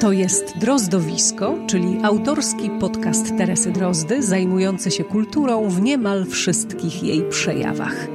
To jest Drozdowisko, czyli autorski podcast Teresy Drozdy, zajmujący się kulturą w niemal wszystkich jej przejawach.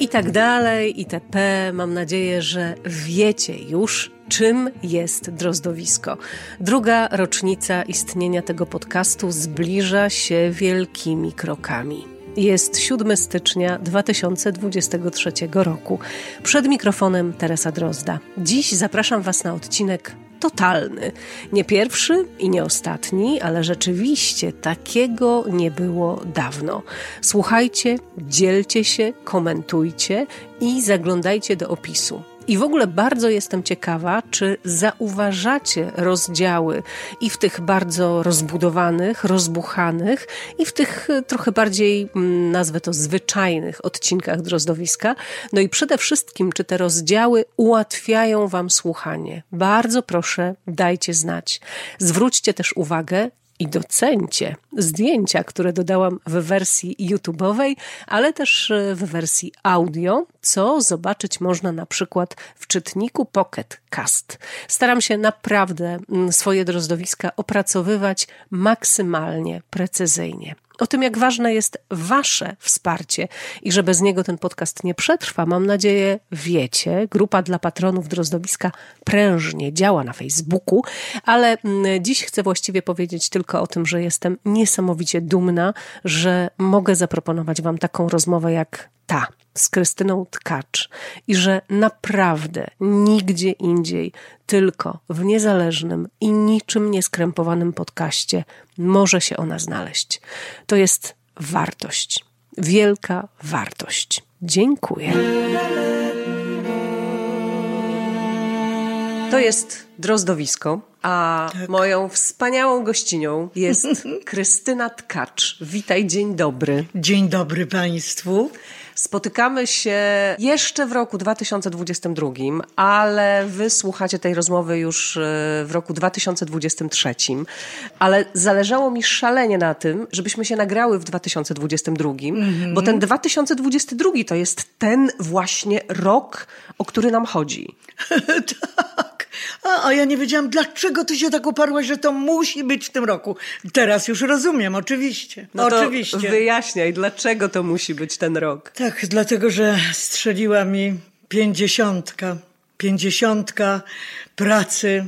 I tak dalej, itp. Mam nadzieję, że wiecie już, czym jest Drozdowisko. Druga rocznica istnienia tego podcastu zbliża się wielkimi krokami. Jest 7 stycznia 2023 roku. Przed mikrofonem Teresa Drozda. Dziś zapraszam Was na odcinek totalny. Nie pierwszy i nie ostatni, ale rzeczywiście takiego nie było dawno. Słuchajcie, dzielcie się, komentujcie i zaglądajcie do opisu. I w ogóle bardzo jestem ciekawa, czy zauważacie rozdziały i w tych bardzo rozbudowanych, rozbuchanych, i w tych e, trochę bardziej, mm, nazwę to, zwyczajnych odcinkach drozdowiska. No i przede wszystkim, czy te rozdziały ułatwiają Wam słuchanie. Bardzo proszę, dajcie znać. Zwróćcie też uwagę, i docencie zdjęcia, które dodałam w wersji YouTube'owej, ale też w wersji audio, co zobaczyć można na przykład w czytniku Pocket Cast. Staram się naprawdę mm, swoje drozdowiska opracowywać maksymalnie precyzyjnie o tym, jak ważne jest Wasze wsparcie i że bez niego ten podcast nie przetrwa, mam nadzieję, wiecie. Grupa dla patronów Drozdowiska prężnie działa na Facebooku, ale mm, dziś chcę właściwie powiedzieć tylko o tym, że jestem niesamowicie dumna, że mogę zaproponować Wam taką rozmowę jak ta z Krystyną Tkacz i że naprawdę nigdzie indziej, tylko w niezależnym i niczym nieskrępowanym podcaście może się ona znaleźć. To jest wartość, wielka wartość. Dziękuję. To jest Drozdowisko, a tak. moją wspaniałą gościnią jest Krystyna Tkacz. Witaj, dzień dobry. Dzień dobry Państwu. Spotykamy się jeszcze w roku 2022, ale wy słuchacie tej rozmowy już e, w roku 2023. Ale zależało mi szalenie na tym, żebyśmy się nagrały w 2022, mm-hmm. bo ten 2022 to jest ten właśnie rok, o który nam chodzi. tak. A, a ja nie wiedziałam, dlaczego ty się tak uparłaś, że to musi być w tym roku. Teraz już rozumiem, oczywiście. No to oczywiście. wyjaśniaj, dlaczego to musi być ten rok. Tak, dlatego, że strzeliła mi pięćdziesiątka. Pięćdziesiątka pracy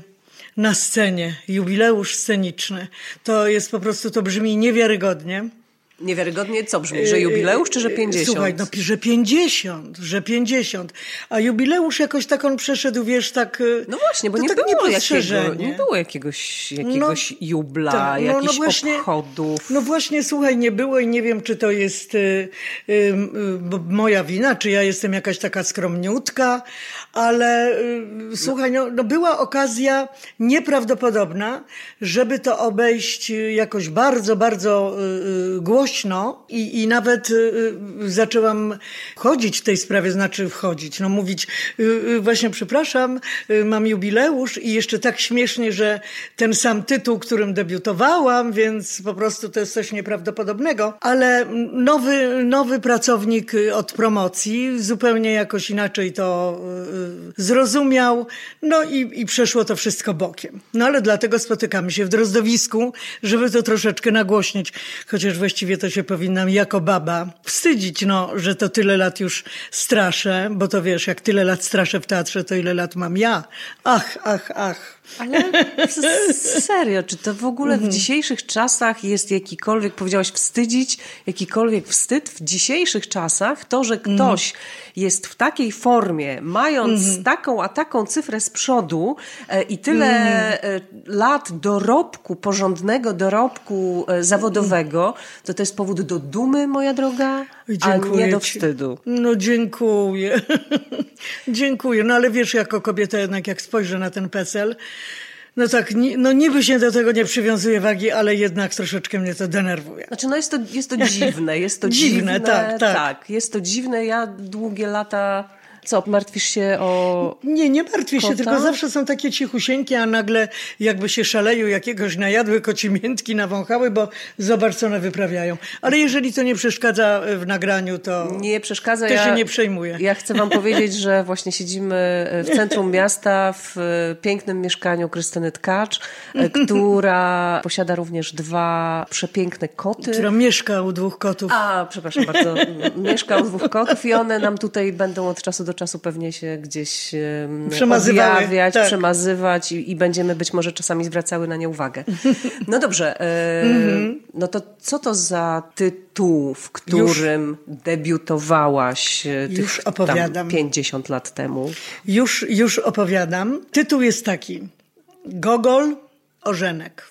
na scenie, jubileusz sceniczny. To jest po prostu, to brzmi niewiarygodnie. Niewiarygodnie co brzmi, że jubileusz czy że 50? Słuchaj, no że 50, że 50. A jubileusz jakoś tak on przeszedł, wiesz, tak... No właśnie, bo nie, tak było jakiego, nie było jakiegoś, jakiegoś no, jubla, tak, no, jakichś no właśnie, obchodów. No właśnie, słuchaj, nie było i nie wiem, czy to jest y, y, y, moja wina, czy ja jestem jakaś taka skromniutka, ale y, słuchaj, no, no była okazja nieprawdopodobna, żeby to obejść jakoś bardzo, bardzo y, głośno głośno i, i nawet y, y, zaczęłam chodzić w tej sprawie, znaczy wchodzić, no mówić y, y właśnie przepraszam, y, mam jubileusz i jeszcze tak śmiesznie, że ten sam tytuł, którym debiutowałam, więc po prostu to jest coś nieprawdopodobnego, ale nowy, nowy pracownik od promocji zupełnie jakoś inaczej to y, zrozumiał, no i, i przeszło to wszystko bokiem. No ale dlatego spotykamy się w Drozdowisku, żeby to troszeczkę nagłośnić, chociaż właściwie to się powinnam jako baba wstydzić, no, że to tyle lat już straszę, bo to wiesz, jak tyle lat straszę w teatrze, to ile lat mam ja. Ach, ach, ach. Ale serio, czy to w ogóle w mhm. dzisiejszych czasach jest jakikolwiek, powiedziałaś wstydzić, jakikolwiek wstyd w dzisiejszych czasach? To, że mhm. ktoś jest w takiej formie, mając mhm. taką a taką cyfrę z przodu e, i tyle e, lat dorobku, porządnego dorobku e, zawodowego, to to jest powód do dumy, moja droga, dziękuję a nie do wstydu. No dziękuję. dziękuję. No ale wiesz, jako kobieta jednak jak spojrzę na ten PESEL, no tak, no niby się do tego nie przywiązuje wagi, ale jednak troszeczkę mnie to denerwuje. Znaczy, no jest to, jest to dziwne, jest to dziwne, dziwne tak, tak, tak. Jest to dziwne. Ja długie lata Co, martwisz się o Nie, nie martwię się, kota? tylko zawsze są takie cichusieńkie, a nagle jakby się szaleją jakiegoś najadły kocimiętki, nawąchały, bo zobacz, co one wyprawiają. Ale jeżeli to nie przeszkadza w nagraniu, to Nie przeszkadza. to ja, się nie przejmuję. Ja chcę wam powiedzieć, że właśnie siedzimy w centrum miasta, w pięknym mieszkaniu Krystyny Tkacz, która posiada również dwa przepiękne koty. Która mieszka u dwóch kotów. A, przepraszam bardzo. Mieszka u dwóch kotów i one nam tutaj będą od czasu do czasu pewnie się gdzieś em, Przemazywały, objawiać, tak. przemazywać i, i będziemy być może czasami zwracały na nie uwagę. No dobrze. E, Mhm. No to co to za tytuł, w którym debiutowałaś e, tych Już opowiadam. 50 lat temu? Już, już opowiadam. Tytuł jest taki. Gogol, Orzenek.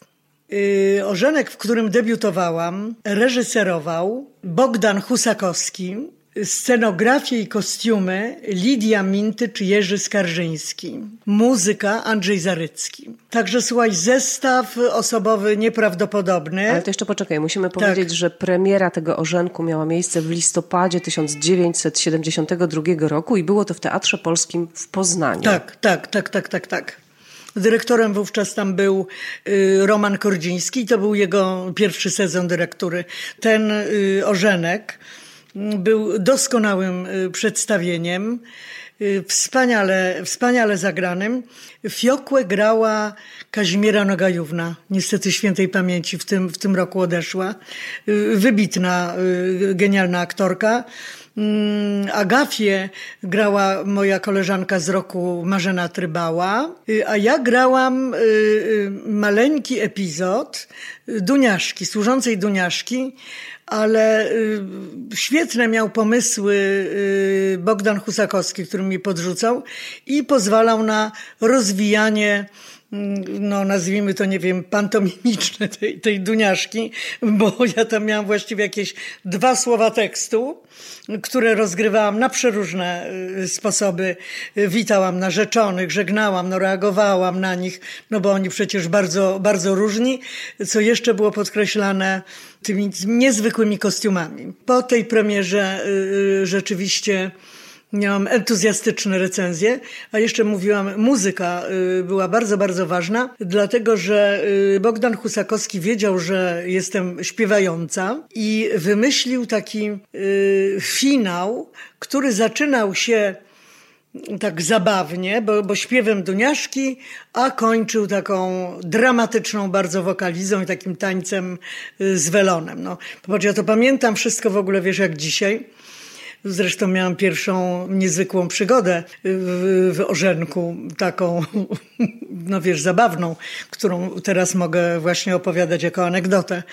Yy, Orzenek, w którym debiutowałam, reżyserował Bogdan Husakowski, scenografię i kostiumy Lidia Minty czy Jerzy Skarżyński, muzyka Andrzej Zarycki. Także słuchaj, zestaw osobowy nieprawdopodobny. Ale to jeszcze poczekaj, musimy Tak. powiedzieć, że premiera tego orzenku miała miejsce w listopadzie 1972 roku i było to w Teatrze Polskim w Poznaniu. Tak, tak, tak, tak, tak, tak. Dyrektorem wówczas tam był y, Roman Kordziński, to był jego pierwszy sezon dyrektury. Ten y, Orzenek był doskonałym y, przedstawieniem, y, wspaniale, wspaniale zagranym. Fiokłę grała Kazimiera Nogajówna, niestety świętej pamięci w tym, w tym roku odeszła. Y, Wybitna, genialna aktorka. Mm, Agafię grała moja koleżanka z roku Marzena Trybała, a ja grałam maleńki epizod Duniaszki, służącej Duniaszki, ale y, świetne miał pomysły y, Bogdan Husakowski, który mi podrzucał i pozwalał na rozwijanie no nazwijmy to, nie wiem, pantomimiczne tej, tej Duniaszki, bo ja tam miałam właściwie jakieś dwa słowa tekstu, które rozgrywałam na przeróżne y, sposoby. Witałam narzeczonych, żegnałam, no reagowałam na nich, no bo oni przecież bardzo, bardzo różni, co jeszcze było podkreślane tymi niezwykłymi kostiumami. Po tej premierze y, y, rzeczywiście Miałam entuzjastyczne recenzje, a jeszcze mówiłam, muzyka y, była bardzo, bardzo ważna, dlatego że y, Bogdan Husakowski wiedział, że jestem śpiewająca i wymyślił taki y, finał, który zaczynał się tak zabawnie, bo, bo śpiewem Duniaszki, a kończył taką dramatyczną bardzo wokalizą i takim tańcem z welonem. No, popatrz, ja to pamiętam wszystko w ogóle, wiesz, jak dzisiaj. Zresztą miałam pierwszą niezwykłą przygodę w, w Orzenku, taką, no wiesz, zabawną, którą teraz mogę właśnie opowiadać jako anegdotę.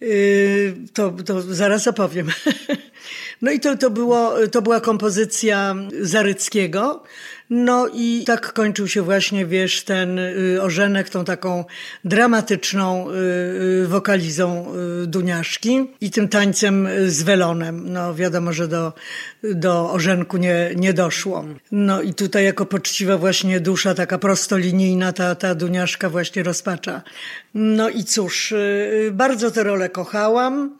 Yy, To, to zaraz opowiem. No i to, to, było, to była kompozycja Zaryckiego. No i tak kończył się właśnie, wiesz, ten y, Orzenek tą taką dramatyczną y, y, wokalizą Duniaszki i tym tańcem z welonem. No wiadomo, że do, do Orzenku nie, nie doszło. No i tutaj jako poczciwa właśnie dusza, taka prostolinijna, ta, ta Duniaszka właśnie rozpacza. No i cóż, bardzo tę rolę kochałam.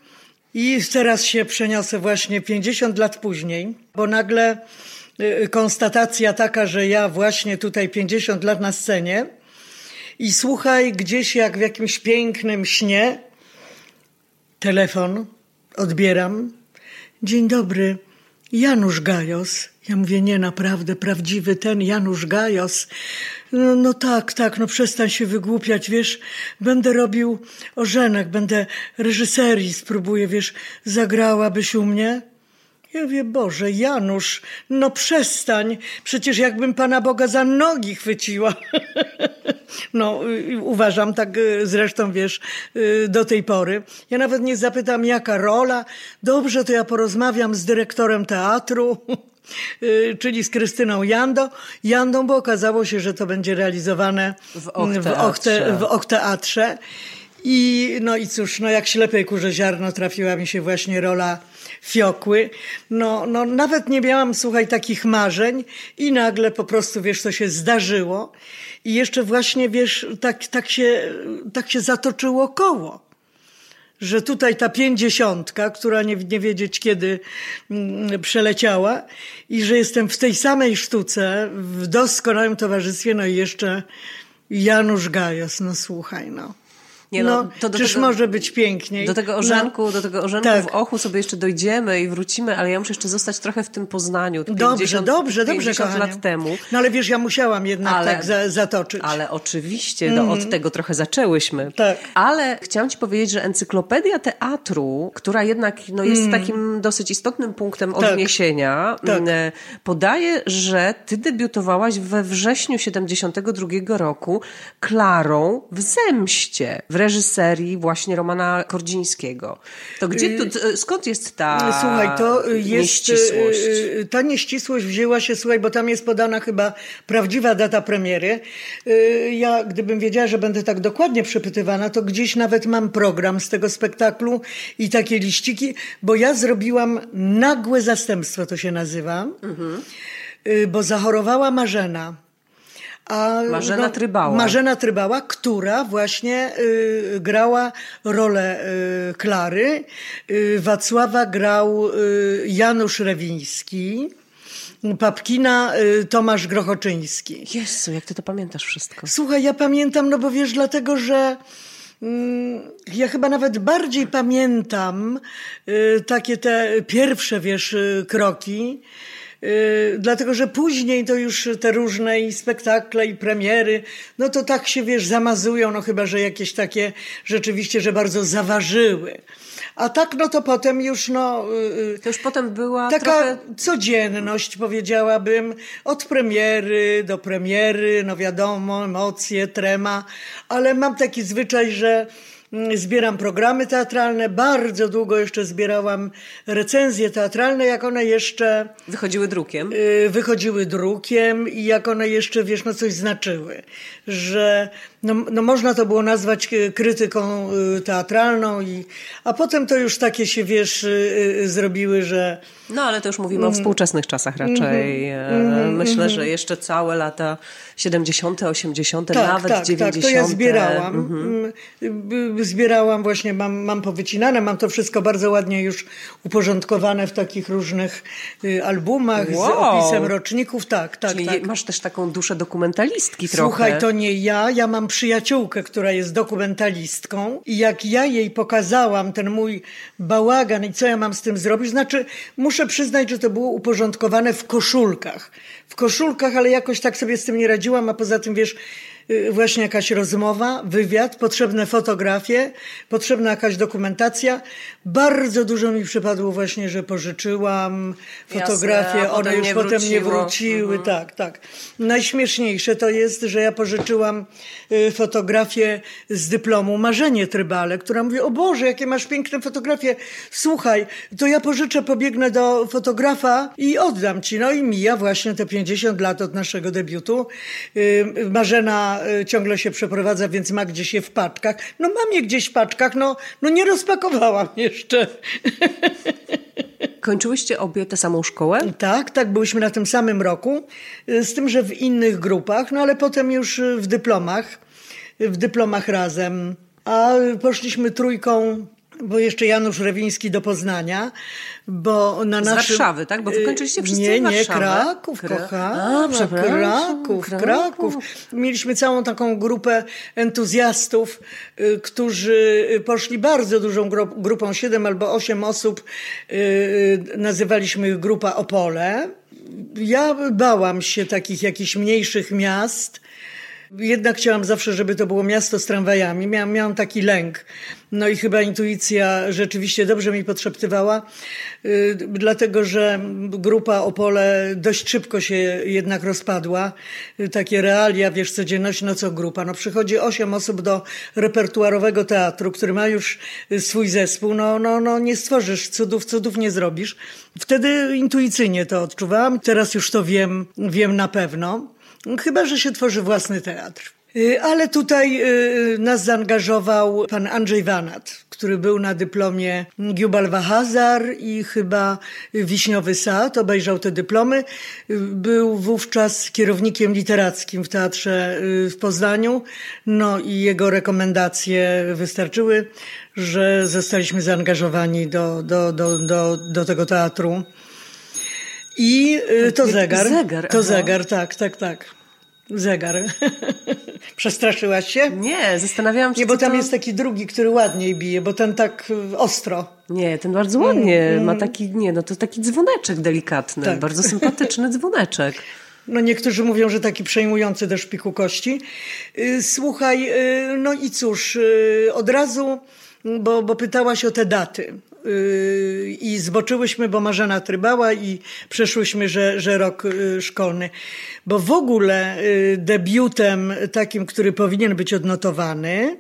I teraz się przeniosę właśnie 50 lat później, bo nagle konstatacja taka, że ja właśnie tutaj 50 lat na scenie i słuchaj, gdzieś jak w jakimś pięknym śnie, telefon, odbieram. Dzień dobry, Janusz Gajos. Ja mówię, nie, naprawdę, prawdziwy ten Janusz Gajos. No, no tak, tak, no przestań się wygłupiać, wiesz, będę robił ożenek, będę reżyserii spróbuję, wiesz, zagrałabyś u mnie? Ja mówię, Boże, Janusz, no przestań, przecież jakbym Pana Boga za nogi chwyciła. No, y, uważam tak y, zresztą, wiesz, y, do tej pory. Ja nawet nie zapytam, jaka rola. Dobrze, to ja porozmawiam z dyrektorem teatru, y, czyli z Krystyną Jando, Jandą, bo okazało się, że to będzie realizowane W Och w. I no i cóż, no jak ślepej kurze ziarno trafiła mi się właśnie rola Fiokły. No, no nawet nie miałam, słuchaj, takich marzeń i nagle po prostu, wiesz, to się zdarzyło. I jeszcze właśnie, wiesz, tak, tak, się, tak się zatoczyło koło. że tutaj ta pięćdziesiątka, która nie, nie wiedzieć kiedy mm, przeleciała i że jestem w tej samej sztuce, w doskonałym towarzystwie, no i jeszcze Janusz Gajos, no słuchaj, no. Nie no, no to czyż tego, może być piękniej. Do tego orzanku, no, do tego orzanku tak. w Ochu sobie jeszcze dojdziemy i wrócimy, ale ja muszę jeszcze zostać trochę w tym Poznaniu. Dobrze, 50, dobrze, dobrze, 50 lat temu. No ale wiesz, ja musiałam jednak ale, tak za, zatoczyć. Ale oczywiście, no, od tego trochę zaczęłyśmy. Tak. Ale chciałam ci powiedzieć, że encyklopedia teatru, która jednak no, jest mm. takim dosyć istotnym punktem tak. odniesienia, tak. Mm, podaje, że ty debiutowałaś we wrześniu 72 roku Klarą w Zemście w reżyserii właśnie Romana Kordzińskiego. To gdzie, y, skąd jest ta Słuchaj, to jest, nieścisłość? Y, y, ta nieścisłość wzięła się, słuchaj, bo tam jest podana chyba prawdziwa data premiery. Ja, gdybym wiedziała, że będę tak dokładnie przepytywana, to gdzieś nawet mam program z tego spektaklu i takie liściki, bo ja zrobiłam nagłe zastępstwo, to się nazywa, mhm. bo zachorowała Marzena. A, Marzena no, Trybała. Marzena Trybała, która właśnie y, grała rolę y, Klary. Y, Wacława grał y, Janusz Rewiński. Papkina y, Tomasz Grochoczyński. Jezu, jak ty to pamiętasz wszystko? Słuchaj, ja pamiętam, no bo wiesz, dlatego, że mm, ja chyba nawet bardziej pamiętam y, takie te pierwsze, wiesz, kroki. Yy, dlatego, że później to już te różne i spektakle, i premiery, no to tak się, wiesz, zamazują, no chyba, że jakieś takie rzeczywiście, że bardzo zaważyły. A tak, no to potem już, no... Yy, to już potem była Taka trochę... codzienność, powiedziałabym, od premiery do premiery, no wiadomo, emocje, trema, ale mam taki zwyczaj, że zbieram programy teatralne, bardzo długo jeszcze zbierałam recenzje teatralne, jak one jeszcze... Wychodziły drukiem? Y, wychodziły drukiem i jak one jeszcze, wiesz, no coś znaczyły. Że no, no można to było nazwać e, krytyką e, teatralną, i, a potem to już takie się, wiesz, e, zrobiły, że... No ale to już mówimy mm. o współczesnych czasach raczej. Mm, mm, Myślę, że jeszcze całe lata 70., 80., tak, nawet tak, 90. Tak, to ja zbierałam. Mhm. Zbierałam właśnie, mam, mam powycinane, mam to wszystko bardzo ładnie już uporządkowane w takich różnych y, albumach wow. z opisem roczników. Tak, tak, Czyli tak. masz też taką duszę dokumentalistki trochę. Słuchaj, to nie ja, ja mam przyjaciółkę, która jest dokumentalistką i jak ja jej pokazałam ten mój bałagan i co ja mam z tym zrobić, znaczy muszę przyznać, że to było uporządkowane w koszulkach. W koszulkach, ale jakoś tak sobie z tym nie radziłam, a poza tym wiesz, właśnie jakaś rozmowa, wywiad, potrzebne fotografie, potrzebna jakaś dokumentacja. Bardzo dużo mi przypadło właśnie, że pożyczyłam fotografie, Jasne, one już potem nie wróciły. Mhm. Tak, tak. Najśmieszniejsze to jest, że ja pożyczyłam y, fotografię z dyplomu Marzenie Trybale, która mówi, o Boże, jakie masz piękne fotografie. Słuchaj, to ja pożyczę, pobiegnę do fotografa i oddam ci. No i mija właśnie te 50 lat od naszego debiutu. Y, Marzena Y, ciągle się przeprowadza, więc ma gdzieś je w paczkach. No mam je gdzieś w paczkach, no, no nie rozpakowałam jeszcze. Kończyłyście obie tę samą szkołę? Tak, tak, byłyśmy na tym samym roku, y, z tym, że w innych grupach, no ale potem już y, w dyplomach, w dyplomach razem. A poszliśmy trójką bo jeszcze Janusz Rewiński do Poznania, bo na naszym... Z Warszawy, tak? Bo wy kończyliście wszyscy Nie, nie, Kraków, Kra... kochana, Kraków, Kraków. Mieliśmy całą taką grupę entuzjastów, y, którzy poszli bardzo dużą grupą, siedem albo osiem osób, y, y, nazywaliśmy ich Grupa Opole. Ja bałam się takich jakichś mniejszych miast, jednak chciałam zawsze, żeby to było miasto z tramwajami. Miałam, miałam taki lęk. No i chyba intuicja rzeczywiście dobrze mi podszeptywała, yy, dlatego że grupa Opole dość szybko się jednak rozpadła. Yy, takie realia, wiesz, codzienność, no co grupa. No przychodzi osiem osób do repertuarowego teatru, który ma już swój zespół. No, no, no nie stworzysz cudów, cudów nie zrobisz. Wtedy intuicyjnie to odczuwałam. Teraz już to wiem, wiem na pewno. Chyba, że się tworzy własny teatr. Y, ale tutaj y, nas zaangażował pan Andrzej Wanat, który był na dyplomie Giubal Wahazar i chyba Wiśniowy Sad, obejrzał te dyplomy. Był wówczas kierownikiem literackim w teatrze w Poznaniu, no i jego rekomendacje wystarczyły, że zostaliśmy zaangażowani do, do, do, do, do tego teatru. I to zegar. zegar to zegar, tak, tak, tak. Zegar. Przestraszyłaś się? Nie, zastanawiałam się. Nie, bo tam to... jest taki drugi, który ładniej bije, bo ten tak ostro. Nie, ten bardzo ładnie mm, ma taki, nie, no to taki dzwoneczek delikatny, tak. bardzo sympatyczny dzwoneczek. No niektórzy mówią, że taki przejmujący do szpiku kości. Y, słuchaj, y, no i cóż, y, od razu, bo, bo pytałaś o te daty i zboczyłyśmy, bo Marzena trybała i przeszłyśmy, że, że rok szkolny. Bo w ogóle debiutem takim, który powinien być odnotowany,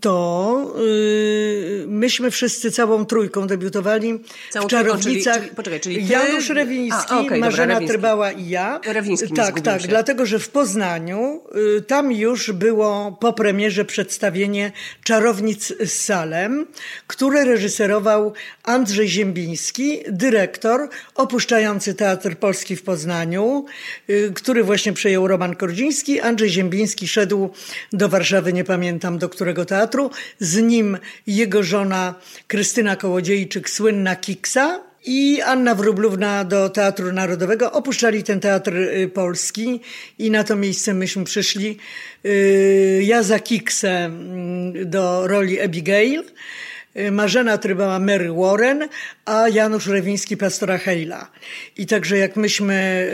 to yy, myśmy wszyscy całą trójką debiutowali całą w Czarownicach. Trójką, czyli, poczekaj, czyli ty... Janusz Rewiński, A, okay, Marzena dobra, Trybała i ja. Rewiński tak, tak, się. dlatego, że w Poznaniu y, tam już było po premierze przedstawienie Czarownic z Salem, które reżyserował Andrzej Ziembiński, dyrektor opuszczający Teatr Polski w Poznaniu, y, który właśnie przejął Roman Kordziński. Andrzej Ziembiński szedł do Warszawy, nie pamiętam do którego Teatru, z nim jego żona Krystyna Kołodziejczyk, słynna Kiksa, i Anna Wróblówna do Teatru Narodowego. Opuszczali ten teatr y, polski i na to miejsce myśmy przyszli. Y, ja za Kiksę mm, do roli Abigail, y, Marzena Trybała Mary Warren, a Janusz Rewiński pastora Heila. I także jak myśmy,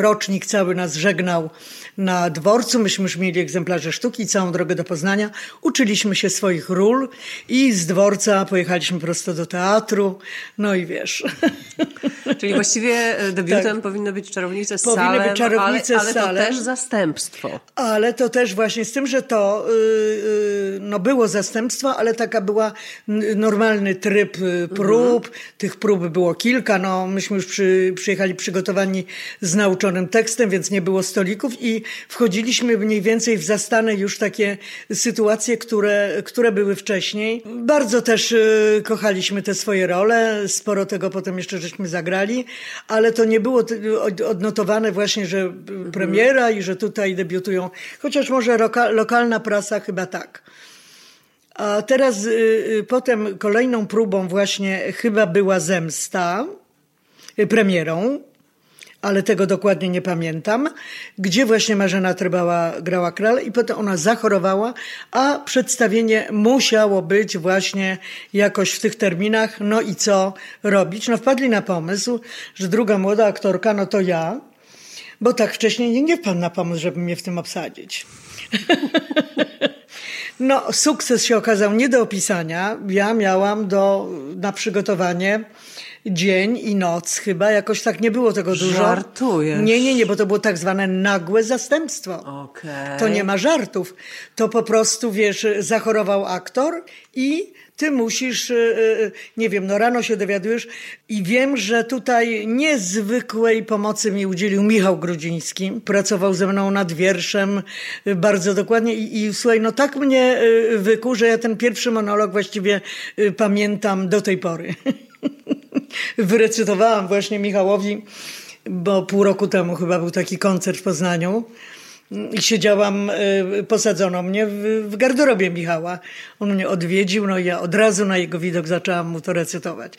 rocznik cały nas żegnał na dworcu. Myśmy już mieli egzemplarze sztuki całą drogę do Poznania. Uczyliśmy się swoich ról i z dworca pojechaliśmy prosto do teatru. No i wiesz. Czyli właściwie e, debiutem tak. powinno być Czarownice z Powinny salem, być Czarownice ale, ale to też zastępstwo. Ale to też właśnie z tym, że to yy, no było zastępstwo, ale taka była normalny tryb y, prób. Mhm. Tych prób było kilka. No, myśmy już przy, przyjechali przygotowani z nauczonym tekstem, więc nie było stolików i wchodziliśmy mniej więcej w zastane już takie sytuacje, które, które były wcześniej. Bardzo też y, kochaliśmy te swoje role, sporo tego potem jeszcze żeśmy zagrali, ale to nie było odnotowane właśnie, że premiera i że tutaj debiutują, chociaż może lokalna prasa chyba tak. A teraz y, y, potem kolejną próbą właśnie chyba była Zemsta, premierą ale tego dokładnie nie pamiętam, gdzie właśnie Marzena Trybała grała kral i potem ona zachorowała, a przedstawienie musiało być właśnie jakoś w tych terminach. No i co robić? No wpadli na pomysł, że druga młoda aktorka, no to ja, bo tak wcześniej nie, nie wpadł na pomysł, żeby mnie w tym obsadzić. No, sukces się okazał nie do opisania. Ja miałam do, na przygotowanie dzień i noc chyba, jakoś tak nie było tego dużo. Żartujesz. Nie, nie, nie, bo to było tak zwane nagłe zastępstwo. Okay. To nie ma żartów. To po prostu, wiesz, zachorował aktor i ty musisz, e, e, nie wiem, no rano się dowiadujesz i wiem, że tutaj niezwykłej pomocy mi udzielił Michał Grudziński. Pracował ze mną nad wierszem bardzo dokładnie i, i słuchaj, no tak mnie wykuł, że ja ten pierwszy monolog właściwie pamiętam do tej pory. wyrecytowałam właśnie Michałowi, bo pół roku temu chyba był taki koncert w Poznaniu. I siedziałam, y, posadzono mnie w, garderobie Michała. On mnie odwiedził, no i ja od razu na jego widok zaczęłam mu to recytować.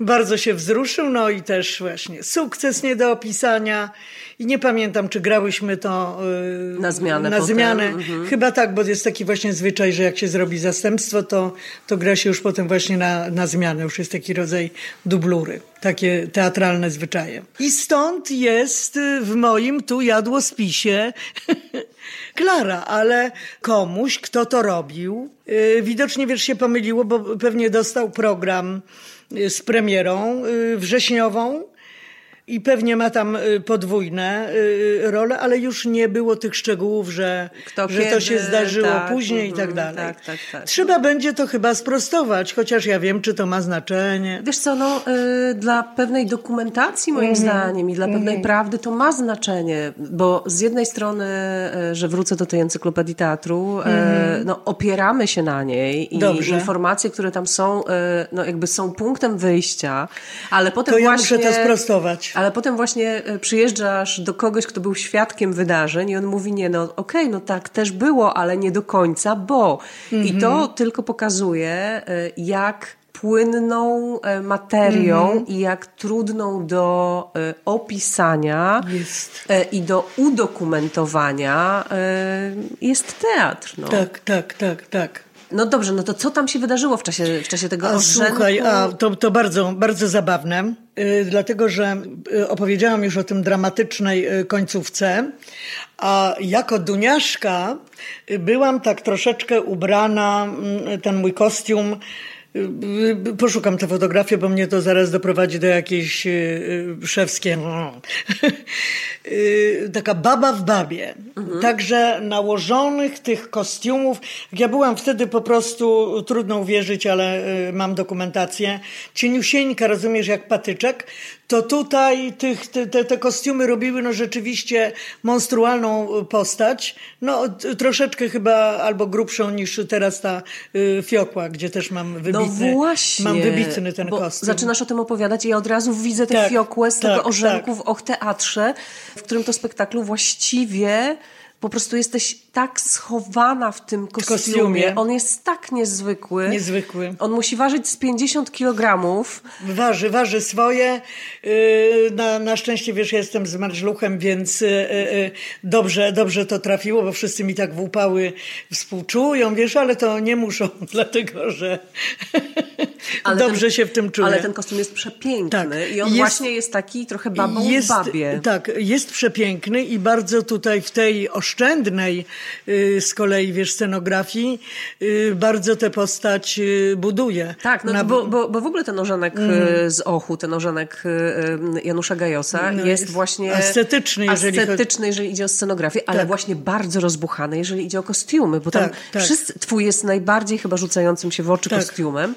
Bardzo się wzruszył, no i też właśnie sukces nie do opisania. I nie pamiętam, czy grałyśmy to yy, na zmianę. Na zmianę. Mhm. Chyba tak, bo jest taki właśnie zwyczaj, że jak się zrobi zastępstwo, to, to gra się już potem właśnie na, na zmianę. Już jest taki rodzaj dublury. Takie teatralne zwyczaje. I stąd jest w moim tu jadłospisie Klara, ale komuś, kto to robił, yy, widocznie wiesz się pomyliło, bo pewnie dostał program z premierą y, wrześniową i pewnie ma tam y, podwójne y, role, ale już nie było tych szczegółów, że, Kto że kiedy, to się zdarzyło tak, później i tak mhm, dalej. Tak, tak, tak. Trzeba będzie to chyba sprostować, chociaż ja wiem, czy to ma znaczenie. Wiesz co, no, y, dla pewnej dokumentacji moim mm zdaniem i dla pewnej mm prawdy to ma znaczenie, bo z jednej strony, y, że wrócę do tej encyklopedii teatru, mm no, opieramy się na niej i Dobrze. informacje, które tam są, no, jakby są punktem wyjścia, ale potem to ja właśnie... muszę to sprostować. Ale potem właśnie e, przyjeżdżasz do kogoś, kto był świadkiem wydarzeń i on mówi, nie no okej, okay, no tak też było, ale nie do końca, bo... I to mhm. tylko pokazuje, e, jak płynną e, materią mm. i jak trudną do opisania jest. i do udokumentowania jest teatr. No. Tak, tak, tak, tak. No dobrze, no to co tam się wydarzyło w czasie, w czasie tego a, Słuchaj, a to, to bardzo, bardzo zabawne, yy, dlatego że yy, opowiedziałam już o tym dramatycznej yy, końcówce, a jako Duniaszka y, byłam tak troszeczkę ubrana, mm, ten mój kostium Poszukam tę fotografię, bo mnie to zaraz doprowadzi do jakiejś y, y, szewskiej. Y, taka baba w babie. Mhm. Także nałożonych tych kostiumów. Ja byłam wtedy po prostu, trudno uwierzyć, ale mam dokumentację. Cieniusieńka, rozumiesz, jak patyczek to tutaj tych, te, te, te, kostiumy robiły no rzeczywiście monstrualną postać. No troszeczkę chyba albo grubszą niż teraz ta y, fiokła, gdzie też mam no wybitny, no właśnie, mam wybitny ten kostium. Zaczynasz o tym opowiadać i ja od razu widzę tę tak, fiokłę z tak, tego orzenku tak. w Och Teatrze, w którym to spektaklu właściwie po prostu jesteś tak schowana w tym kostiumie. kostiumie. On jest tak niezwykły. Niezwykły. On musi ważyć z 50 kilogramów. Waży, waży swoje. Yy, na, na szczęście, wiesz, ja jestem z marżluchem, więc yy, yy, dobrze, dobrze to trafiło, bo wszyscy mi tak w upały współczują, wiesz, ale to nie muszą, dlatego że dobrze ten, się w tym czuję. Ale ten kostium jest przepiękny tak. i on jest, właśnie jest taki trochę babą jest, w babie. Tak, jest przepiękny i bardzo tutaj w tej oszczędnej y, z kolei, wiesz, scenografii y, bardzo tę postać y, buduje. Tak, no, Na... bo, bo, bo w ogóle ten ożanek mm. z Ochu, ten ożanek Janusza Gajosa no, jest, jest, właśnie estetyczny, jeżeli, estetyczny, jeżeli idzie o scenografię, ale tak. właśnie bardzo rozbuchany, jeżeli idzie o kostiumy, bo tam tak, tak. Wszyscy, twój jest najbardziej chyba rzucającym się w oczy tak. kostiumem.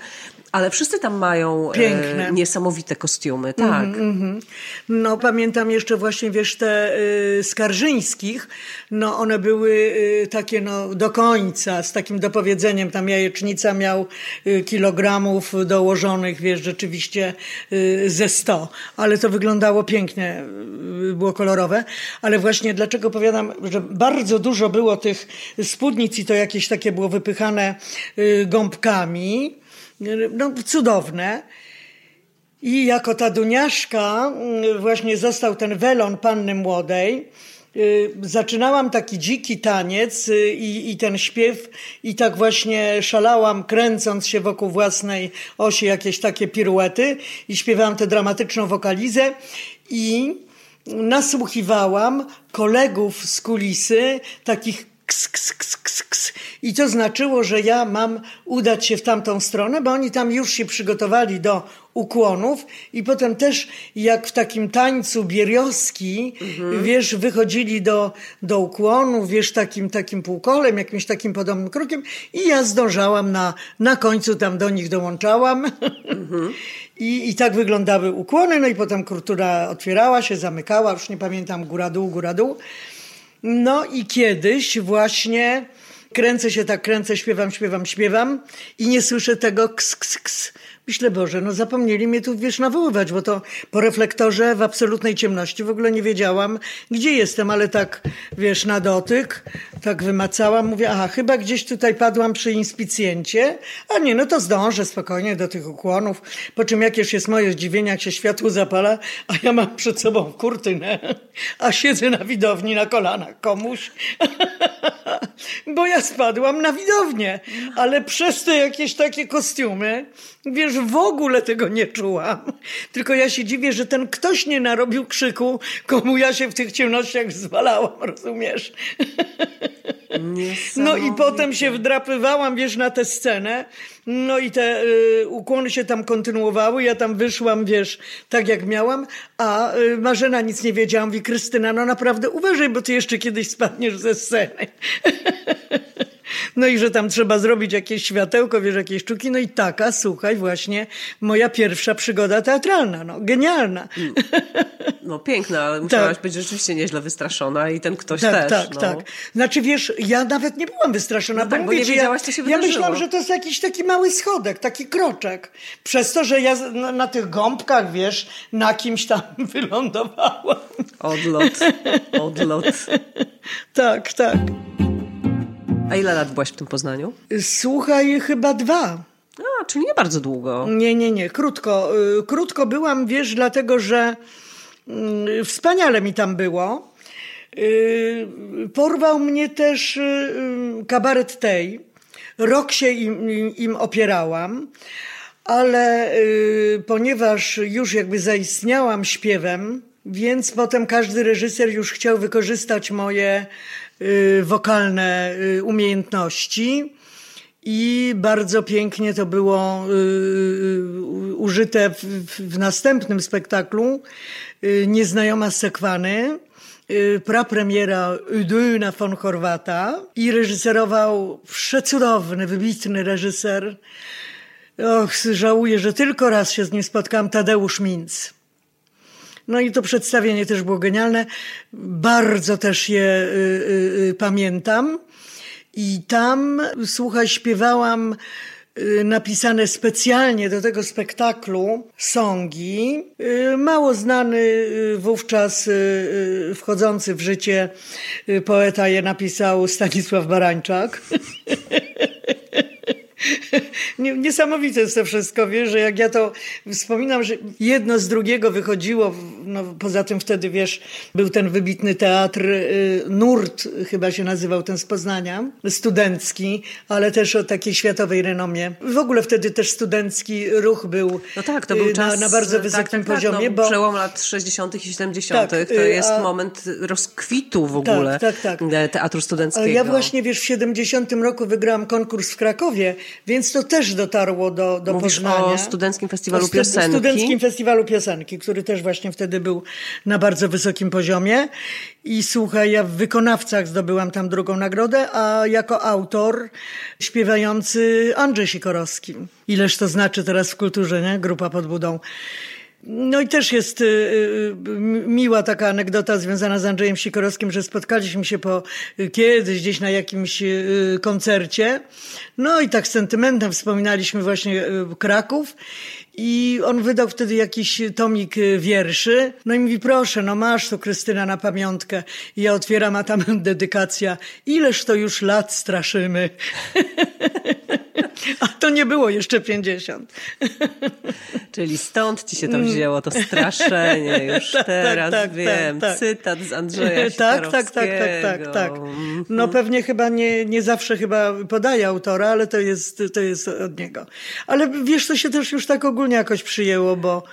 Ale wszyscy tam mają e, niesamowite kostiumy, tak. Mm -hmm. No pamiętam jeszcze właśnie, wiesz, te y, Skarżyńskich, no one były y, takie no do końca, z takim dopowiedzeniem, tam jajecznica miał y, kilogramów dołożonych, wiesz, rzeczywiście y, ze sto, ale to wyglądało pięknie, y, było kolorowe, ale właśnie dlaczego powiadam, że bardzo dużo było tych spódnic i to jakieś takie było wypychane y, gąbkami, no, cudowne. I jako ta Duniaszka mm, właśnie został ten welon panny młodej, y, zaczynałam taki dziki taniec y, i, i, ten śpiew i tak właśnie szalałam, kręcąc się wokół własnej osi jakieś takie piruety i śpiewałam tę dramatyczną wokalizę i nasłuchiwałam kolegów z kulisy, takich ks, ks, ks, ks, ks. I to znaczyło, że ja mam udać się w tamtą stronę, bo oni tam już się przygotowali do ukłonów i potem też jak w takim tańcu bierioski, mhm. wiesz, wychodzili do, do ukłonów, wiesz, takim, takim półkolem, jakimś takim podobnym krokiem i ja zdążałam na, na końcu tam do nich dołączałam. Mhm. I, I tak wyglądały ukłony, no i potem kultura otwierała się, zamykała, już nie pamiętam, góra-dół, góra-dół. No i kiedyś właśnie kręcę się tak, kręcę, śpiewam, śpiewam, śpiewam i nie słyszę tego ks, ks, ks. Myślę, Boże, no zapomnieli mnie tu, wiesz, nawoływać, bo to po reflektorze w absolutnej ciemności w ogóle nie wiedziałam, gdzie jestem, ale tak, wiesz, na dotyk, tak wymacałam, mówię, aha, chyba gdzieś tutaj padłam przy inspicjencie, a nie, no to zdążę spokojnie do tych ukłonów, po czym jakież jest moje zdziwienie, jak się światło zapala, a ja mam przed sobą kurtynę, a siedzę na widowni na kolanach komuś, bo ja spadłam na widownię, ale przez te jakieś takie kostiumy, wiesz, w ogóle tego nie czułam. Tylko ja się dziwię, że ten ktoś nie narobił krzyku, komu ja się w tych ciemnościach zwalałam, rozumiesz? No i potem się wdrapywałam, wiesz, na tę scenę. No i te y, ukłony się tam kontynuowały. Ja tam wyszłam, wiesz, tak jak miałam. A y, Marzena nic nie wiedziała. Mówi, Krystyna, no naprawdę uważaj, bo ty jeszcze kiedyś spadniesz ze sceny. No i że tam trzeba zrobić jakieś światełko, wiesz, jakieś sztuki. No i taka, słuchaj, właśnie moja pierwsza przygoda teatralna. No, genialna. No piękna, ale musiałaś tak. być rzeczywiście nieźle wystraszona i ten ktoś tak, też. Tak, no. tak. Znaczy wiesz, ja nawet nie byłam wystraszona, no bo, tak, mówię, bo nie wiedziałaś, co się wydarzyło. Ja myślałam, że to jest jakiś taki mały schodek, taki kroczek. Przez to, że ja na, na tych gąbkach, wiesz, na kimś tam wylądowałam. Odlot, odlot. tak, tak. A ile lat byłaś w tym Poznaniu? Słuchaj, chyba dwa. A, czyli nie bardzo długo. Nie, nie, nie, krótko. Y, krótko byłam, wiesz, dlatego że y, wspaniale mi tam było. Y, porwał mnie też kabaret tej. Rok się im, im opierałam, ale ponieważ już jakby zaistniałam śpiewem, więc potem każdy reżyser już chciał wykorzystać moje Y, wokalne y, umiejętności. I bardzo pięknie to było y, użyte w, następnym spektaklu Nieznajoma z Sekwany, prapremiera Udyna von Chorwata i reżyserował przecudowny, wybitny reżyser. Och, żałuję, że tylko raz się z nim spotkałam, Tadeusz Minc. No i to przedstawienie też było genialne. Bardzo też je y, y, y, pamiętam. I tam, słuchaj, śpiewałam y, napisane specjalnie do tego spektaklu songi. Y, mało znany wówczas wchodzący w życie poeta je napisał Stanisław Barańczak. Niesamowite jest to wszystko, wiesz, że jak ja to wspominam, że jedno z drugiego wychodziło, no poza tym wtedy, wiesz, był ten wybitny teatr y, Nurt, chyba się nazywał ten z Poznania, studencki, ale też o takiej światowej renomie. W ogóle wtedy też studencki ruch był No tak, to był y, czas, na, na bardzo wysokim tak, tak, tak poziomie. Tak, no, bo... Przełom lat 60. i 70. Tak, to y, jest a... moment rozkwitu w tak, ogóle tak, tak, teatru studenckiego. Ja właśnie, wiesz, w 70 roku wygrałam konkurs w Krakowie, więc to też dotarło do, do Mówisz Poznania. o Studenckim Festiwalu o Piosenki. Studenckim Festiwalu Piosenki, który też właśnie wtedy był na bardzo wysokim poziomie. I słuchaj, ja w wykonawcach zdobyłam tam drugą nagrodę, a jako autor śpiewający Andrzej Sikorowski. Ileż to znaczy teraz w kulturze, nie? Grupa pod budą. No i też jest y, y, miła taka anegdota związana z Andrzejem Sikorowskim, że spotkaliśmy się po y, kiedyś gdzieś na jakimś koncercie. No i tak z sentymentem wspominaliśmy właśnie Kraków i on wydał wtedy jakiś tomik wierszy. No i mówi, proszę, no masz tu Krystyna na pamiątkę. I ja otwieram, a tam dedykacja. Ileż to już lat straszymy. A to nie było jeszcze 50. Czyli stąd ci się to wzięło, to straszenie. Już tak, tak, teraz tak, tak, wiem. Tak, cytat z Andrzeja tak, tak, tak, tak, tak, tak. No pewnie chyba nie, nie zawsze chyba podaje autora, ale to jest, to jest od niego. Ale wiesz, to się też już tak ogólnie jakoś przyjęło, bo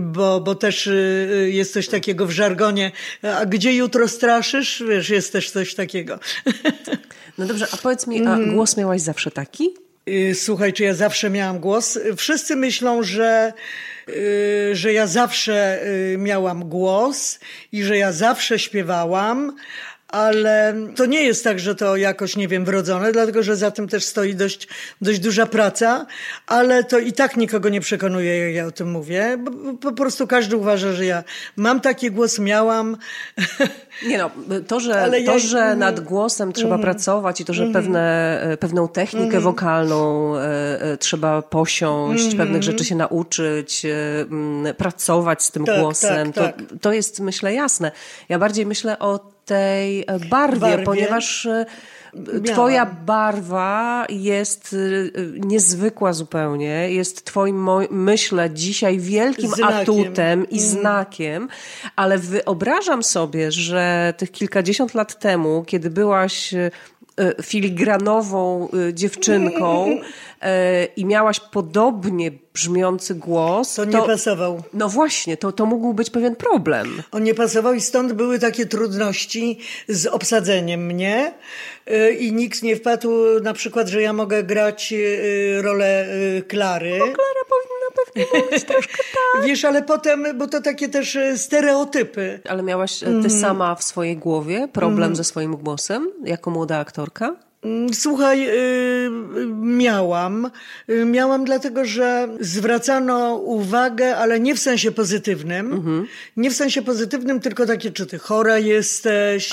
bo, bo też y, jest coś takiego w żargonie. A gdzie jutro straszysz? Wiesz, jest też coś takiego. No dobrze, a powiedz mi, a mhm. głos miałaś zawsze taki? Y, słuchaj, czy ja zawsze miałam głos? Wszyscy myślą, że, y, że ja zawsze y, miałam głos i że ja zawsze śpiewałam, ale to nie jest tak, że to jakoś, nie wiem, wrodzone, dlatego że za tym też stoi dość, dość duża praca, ale to i tak nikogo nie przekonuje, jak ja o tym mówię. Po prostu każdy uważa, że ja mam taki głos, miałam. Nie no, to, że, to, ja... że mhm. nad głosem trzeba mm. pracować i to, że mm. pewne, e, pewną technikę mm. wokalną e, e, trzeba posiąść, mhm. pewnych rzeczy się nauczyć, e, pracować z tym tak, głosem, tak, tak. To, to jest myślę jasne. Ja bardziej myślę o tej e, barwie, barwie. ponieważ e, Twoja barwa jest e, niezwykła zupełnie. Jest Twoim, myślę, dzisiaj wielkim znakiem. atutem i mm. znakiem, ale wyobrażam sobie, że tych kilkadziesiąt lat temu, kiedy byłaś e, filigranową e, dziewczynką e, i miałaś podobnie brzmiący głos. To nie pasował. No właśnie, to, to mógł być pewien problem. On nie pasował i stąd były takie trudności z obsadzeniem mnie i nikt nie wpadł na przykład, że ja mogę grać rolę Klary. Bo Klara być troszkę tak. Wiesz, ale potem, bo to takie też stereotypy. Ale miałaś ty mm. sama w swojej głowie problem mm. ze swoim głosem jako młoda aktorka? Mm, słuchaj, y, miałam. Y, miałam dlatego, że zwracano uwagę, ale nie w sensie pozytywnym. Mhm. Nie w sensie pozytywnym, tylko takie, czy ty chora jesteś,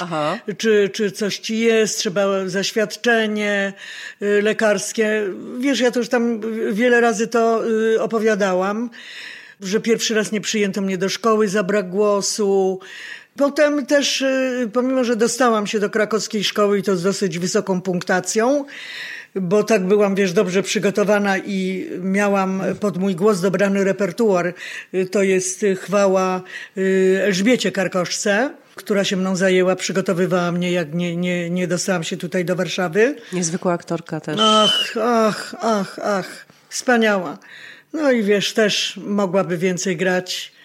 czy, czy coś ci jest, trzeba zaświadczenie y, lekarskie. Wiesz, ja to już tam wiele razy to opowiadałam, że pierwszy raz nie przyjęto mnie do szkoły za brak głosu, Potem też, y, pomimo że dostałam się do krakowskiej szkoły i to z dosyć wysoką punktacją, bo tak byłam, wiesz, dobrze przygotowana i miałam pod mój głos dobrany repertuar. Y, to jest chwała y, Elżbiecie Karkoszce, która się mną zajęła, przygotowywała mnie, jak nie, nie, nie dostałam się tutaj do Warszawy. Niezwykła aktorka też. Ach, ach, ach, ach. Wspaniała. No i wiesz, też mogłaby więcej grać.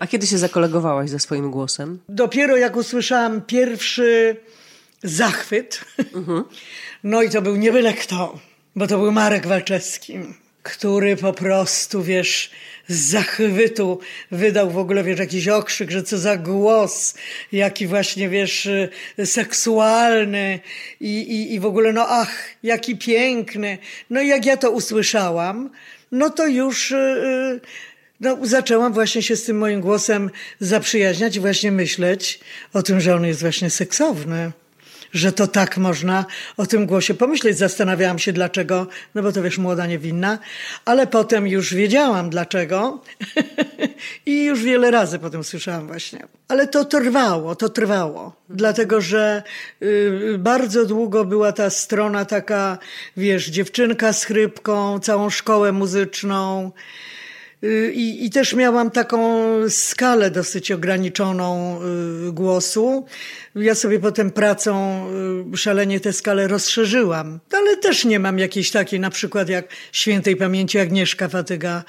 A kiedy się zakolegowałaś ze swoim głosem? Dopiero jak usłyszałam pierwszy zachwyt, mhm. no i to był nie byle kto, bo to był Marek Walczewski, który po prostu, wiesz, z zachwytu wydał w ogóle, wiesz, jakiś okrzyk, że co za głos, jaki właśnie, wiesz, seksualny i, i, i w ogóle, no ach, jaki piękny. No i jak ja to usłyszałam, no to już... Yy, no, zaczęłam właśnie się z tym moim głosem zaprzyjaźniać i właśnie myśleć o tym, że on jest właśnie seksowny. Że to tak można o tym głosie pomyśleć. Zastanawiałam się dlaczego, no bo to wiesz, młoda niewinna, ale potem już wiedziałam dlaczego i już wiele razy potem słyszałam właśnie. Ale to trwało, to trwało. Dlatego, że y, bardzo długo była ta strona taka, wiesz, dziewczynka z chrypką, całą szkołę muzyczną. Y, I, I, też miałam taką skalę dosyć ograniczoną y, głosu. Ja sobie potem pracą y, szalenie tę skalę rozszerzyłam. Ale też nie mam jakiejś takiej, na przykład jak świętej pamięci Agnieszka Fatyga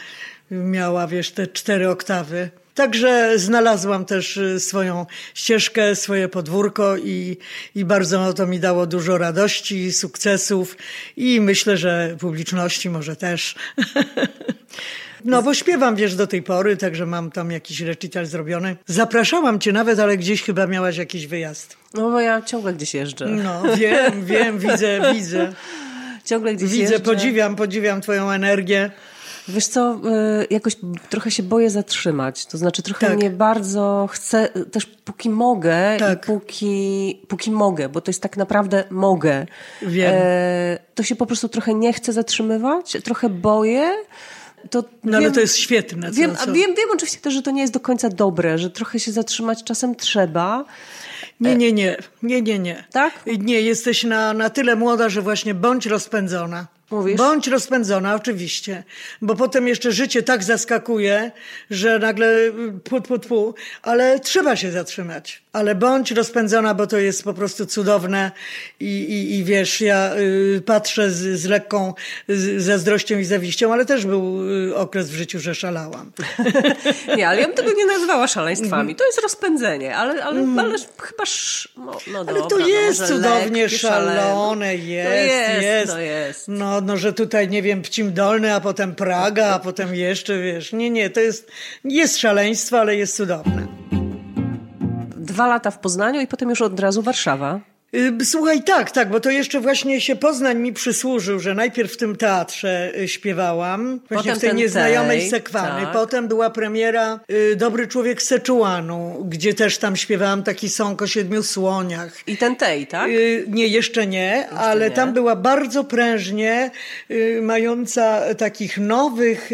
miała, wiesz, te cztery oktawy. Także znalazłam też swoją ścieżkę, swoje podwórko i, i bardzo to mi dało dużo radości, sukcesów i myślę, że publiczności może też. No bo śpiewam, wiesz, do tej pory, także mam tam jakiś recital zrobiony. Zapraszałam cię nawet, ale gdzieś chyba miałaś jakiś wyjazd. No bo ja ciągle gdzieś jeżdżę. No, wiem, wiem, widzę, widzę. Ciągle gdzieś Widzę, jeżdżę. podziwiam, podziwiam twoją energię. Wiesz co, y, jakoś trochę się boję zatrzymać. To znaczy trochę tak. mnie bardzo chcę, też póki mogę tak. i póki, póki mogę, bo to jest tak naprawdę mogę. Wiem. E, to się po prostu trochę nie chcę zatrzymywać, trochę boję. To no wiem, ale to jest świetne. Co, wiem, co? Wiem, wiem oczywiście też, że to nie jest do końca dobre, że trochę się zatrzymać czasem trzeba. Nie, nie, nie, nie, nie, nie. Tak? Nie, jesteś na, na tyle młoda, że właśnie bądź rozpędzona. Mówisz? Bądź rozpędzona, oczywiście. Bo potem jeszcze życie tak zaskakuje, że nagle pu, pu, pu, ale trzeba się zatrzymać. Ale bądź rozpędzona, bo to jest po prostu cudowne i, i, i wiesz, ja y, patrzę z, z lekką z, zazdrością i zawiścią, ale też był y, okres w życiu, że szalałam. nie, ale ja bym tego nie nazwała szaleństwami. To jest rozpędzenie, ale, ale, mm. ale chyba... Sz... No, no ale dobra, to no jest no cudownie szalone, jest, no jest, jest. No jest. No, no, że tutaj, nie wiem, Pcim Dolny, a potem Praga, a potem jeszcze, wiesz. Nie, nie, to jest, jest szaleństwo, ale jest cudowne. Dwa lata w Poznaniu i potem już od razu Warszawa. Y, słuchaj, tak, tak, bo to jeszcze właśnie się Poznań mi przysłużył, że najpierw w tym teatrze y, śpiewałam, właśnie potem w tej nieznajomej tej, Sekwany. Tak. Potem była premiera y, Dobry Człowiek Seczuanu, gdzie też tam śpiewałam taki sąk o siedmiu słoniach. I ten tej, tak? nie, jeszcze nie, jeszcze ale nie. tam była bardzo prężnie, mająca takich nowych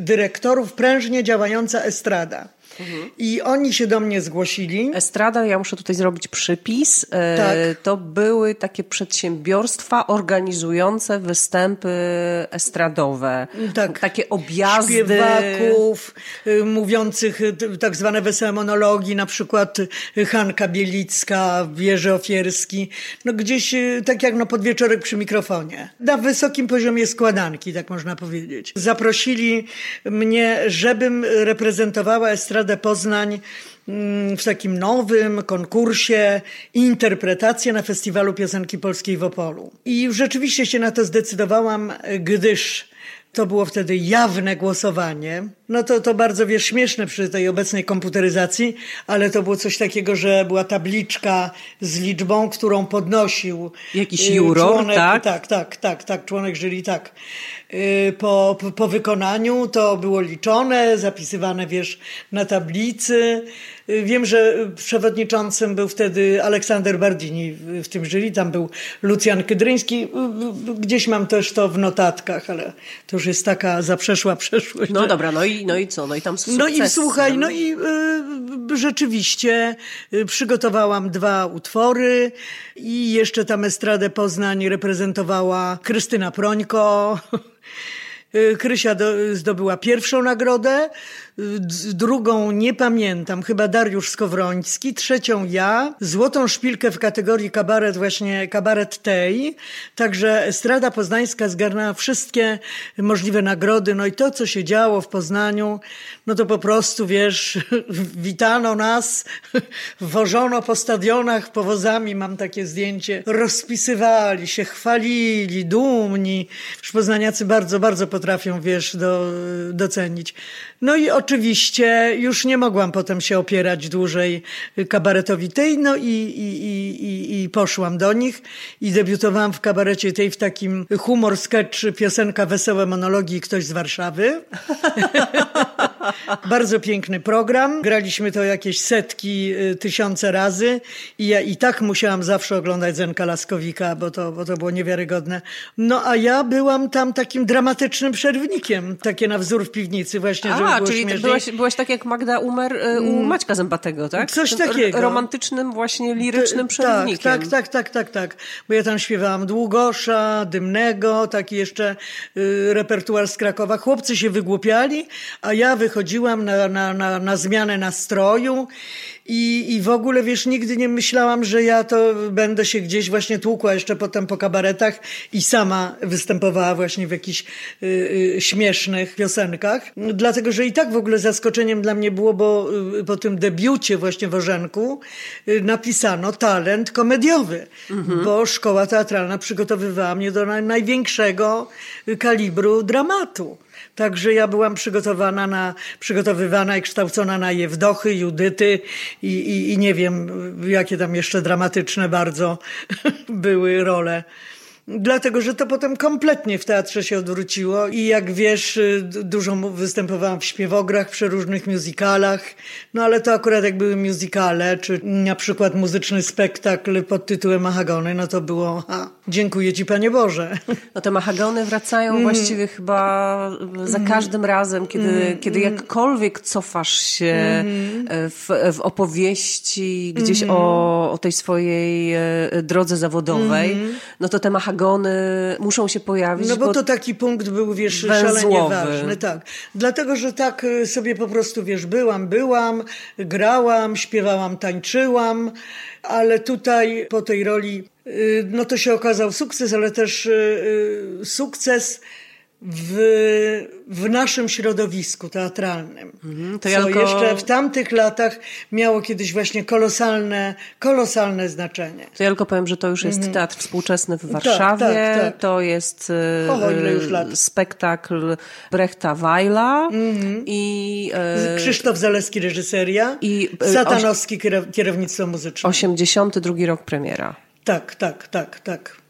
dyrektorów, prężnie działająca estrada. Mhm. I oni się do mnie zgłosili. Estrada, ja muszę tutaj zrobić przypis. E, tak. To były takie przedsiębiorstwa organizujące występy estradowe. Tak. Takie objazdy. Śpiewaków, y, mówiących y, tak zwane wesołe monologi, na przykład Hanka Bielicka, Wierzy Ofierski. No gdzieś y, tak jak no podwieczorek przy mikrofonie. Na wysokim poziomie składanki, tak można powiedzieć. Zaprosili mnie, żebym reprezentowała Estradę Poznań mm, w takim nowym konkursie interpretacja na Festiwalu Piosenki Polskiej w Opolu. I rzeczywiście się na to zdecydowałam, gdyż to było wtedy jawne głosowanie. No to, to bardzo, wiesz, śmieszne przy tej obecnej komputeryzacji, ale to było coś takiego, że była tabliczka z liczbą, którą podnosił jakiś y, juror, członek, tak? Tak, tak, tak, tak, członek jury, tak. Y, po, po wykonaniu to było liczone, zapisywane, wiesz, na tablicy. Wiem, że przewodniczącym był wtedy Aleksander Bardini w tym jury, tam był Lucjan Kydryński. Gdzieś mam też to w notatkach, ale to już jest taka zaprzeszła przeszłość. No dobra, no i, no i co? No i tam sukces. No i słuchaj, no i y, rzeczywiście y, przygotowałam dwa utwory i jeszcze tam Estradę Poznań reprezentowała Krystyna Prońko. Y, Krysia do, zdobyła pierwszą nagrodę, drugą nie pamiętam, chyba Dariusz Skowroński, trzecią ja, złotą szpilkę w kategorii kabaret, właśnie kabaret tej. Także Strada Poznańska zgarnęła wszystkie możliwe nagrody. No i to, co się działo w Poznaniu, no to po prostu, wiesz, witano nas, wożono po stadionach powozami, mam takie zdjęcie, rozpisywali się, chwalili, dumni. Poznaniacy bardzo, bardzo potrafią, wiesz, do, docenić. No i oczywiście już nie mogłam potem się opierać dłużej kabaretowi tej, no i, i, i, i poszłam do nich i debiutowałam w kabarecie tej w takim humor, sketch, piosenka, wesołe monologi ktoś z Warszawy. Bardzo piękny program. Graliśmy to jakieś setki, y, tysiące razy i ja i tak musiałam zawsze oglądać Zenka Laskowika, bo to, bo to było niewiarygodne. No a ja byłam tam takim dramatycznym przerwnikiem, takie na wzór w piwnicy właśnie, a, żeby było czyli śmieszniej. byłaś, byłaś tak jak Magda Umer y, u mm. Maćka Zębatego, tak? Coś takiego. Romantycznym, właśnie lirycznym przerwnikiem. Tak, tak, tak, tak, tak. Bo ja tam śpiewałam Długosza, Dymnego, taki jeszcze y, repertuar z Krakowa. Chłopcy się wygłupiali, a ja wychodziłam na, na, na, na zmianę nastroju i, I w ogóle, wiesz, nigdy nie myślałam, że ja to będę się gdzieś właśnie tłukła jeszcze potem po kabaretach i sama występowała właśnie w jakichś y, y, śmiesznych piosenkach. Dlatego, że i tak w ogóle zaskoczeniem dla mnie było, bo y, po tym debiucie właśnie w Orzenku y, napisano talent komediowy, mhm. bo szkoła teatralna przygotowywała mnie do największego kalibru dramatu. Także ja byłam przygotowana na, przygotowywana i kształcona na Jewdochy, Judyty i, i, i nie wiem, jakie tam jeszcze dramatyczne bardzo były role. Dlatego, że to potem kompletnie w teatrze się odwróciło i jak wiesz, y, dużo występowałam w śpiewograch, przy różnych musicalach, no ale to akurat jak były musicale, czy na przykład muzyczny spektakl pod tytułem Mahagony, no to było, a, dziękuję Ci Panie Boże. No te Mahagony wracają mm. właściwie chyba za mm. każdym razem, kiedy, mm. kiedy jakkolwiek cofasz się mm. w, w opowieści gdzieś mm. o, o tej swojej drodze zawodowej, mm. no to te Mahagony wagony muszą się pojawić. No bo, bo to taki punkt był, wiesz, węzłowy. szalenie ważny, tak. Dlatego, że tak y, sobie po prostu, wiesz, byłam, byłam, grałam, śpiewałam, tańczyłam, ale tutaj po tej roli, y, no to się okazał sukces, ale też y, sukces w, w naszym środowisku teatralnym. Mhm, to co jako... jeszcze w tamtych latach miało kiedyś właśnie kolosalne, kolosalne znaczenie. To ja tylko powiem, że to już jest mhm. teatr współczesny w tak, Warszawie. Tak, tak, tak. To jest o, już lat. spektakl Brechta Weila mhm. i e... Krzysztof Zaleski reżyseria i e, Satanowski kierownictwo muzyczne. 82 rok premiera. Tak, tak, tak, tak.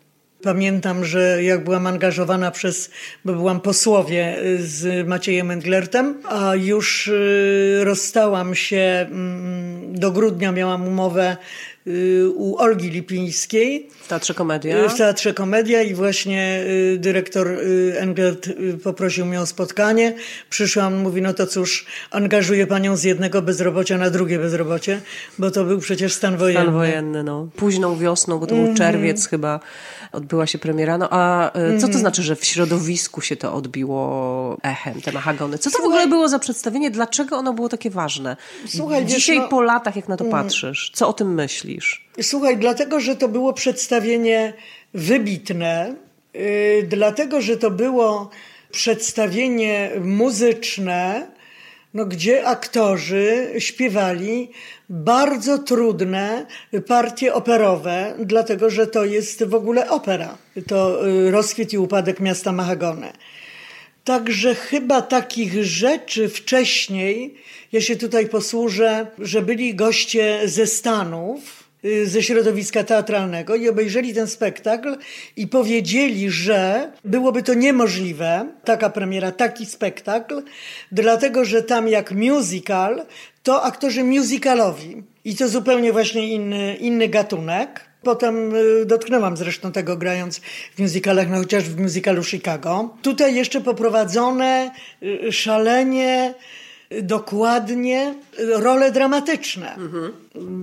Pamiętam, że jak byłam angażowana przez, bo byłam posłowie y, z Maciejem Englertem, a już y, rozstałam się, mm, do grudnia miałam umowę y, u Olgi Lipińskiej. W Teatrze Komedia. W Teatrze Komedia i właśnie dyrektor Englert poprosił mnie o spotkanie. Przyszłam, mówi, no to cóż, angażuję panią z jednego bezrobocia na drugie bezrobocie, bo to był przecież stan wojenny. Stan wojenny, no. Późną wiosną, bo to był mm. czerwiec chyba, odbyła się premiera. No a mm. co to mhm. znaczy, że w środowisku się to odbiło echem, te mahagony? Co to Słuchaj, w ogóle było za przedstawienie? Dlaczego ono było takie ważne? Słuchaj, Dzisiaj no, po latach, jak na to mm. patrzysz, co o tym myślisz? Słuchaj, dlatego, że to było przedstawienie wybitne, yy, dlatego, że to było przedstawienie muzyczne, no, gdzie aktorzy śpiewali bardzo trudne partie operowe, dlatego że to jest w ogóle opera. To y, rozkwit i upadek miasta Mahagone. Także chyba takich rzeczy wcześniej, ja się tutaj posłużę, że byli goście ze Stanów, ze środowiska teatralnego i obejrzeli ten spektakl i powiedzieli, że byłoby to niemożliwe, taka premiera, taki spektakl, dlatego że tam jak musical, to aktorzy musicalowi i to zupełnie właśnie inny, inny gatunek. Potem y, dotknęłam zresztą tego grając w musicalach, no chociaż w musicalu Chicago. Tutaj jeszcze poprowadzone y, szalenie y, dokładnie role dramatyczne. Mhm.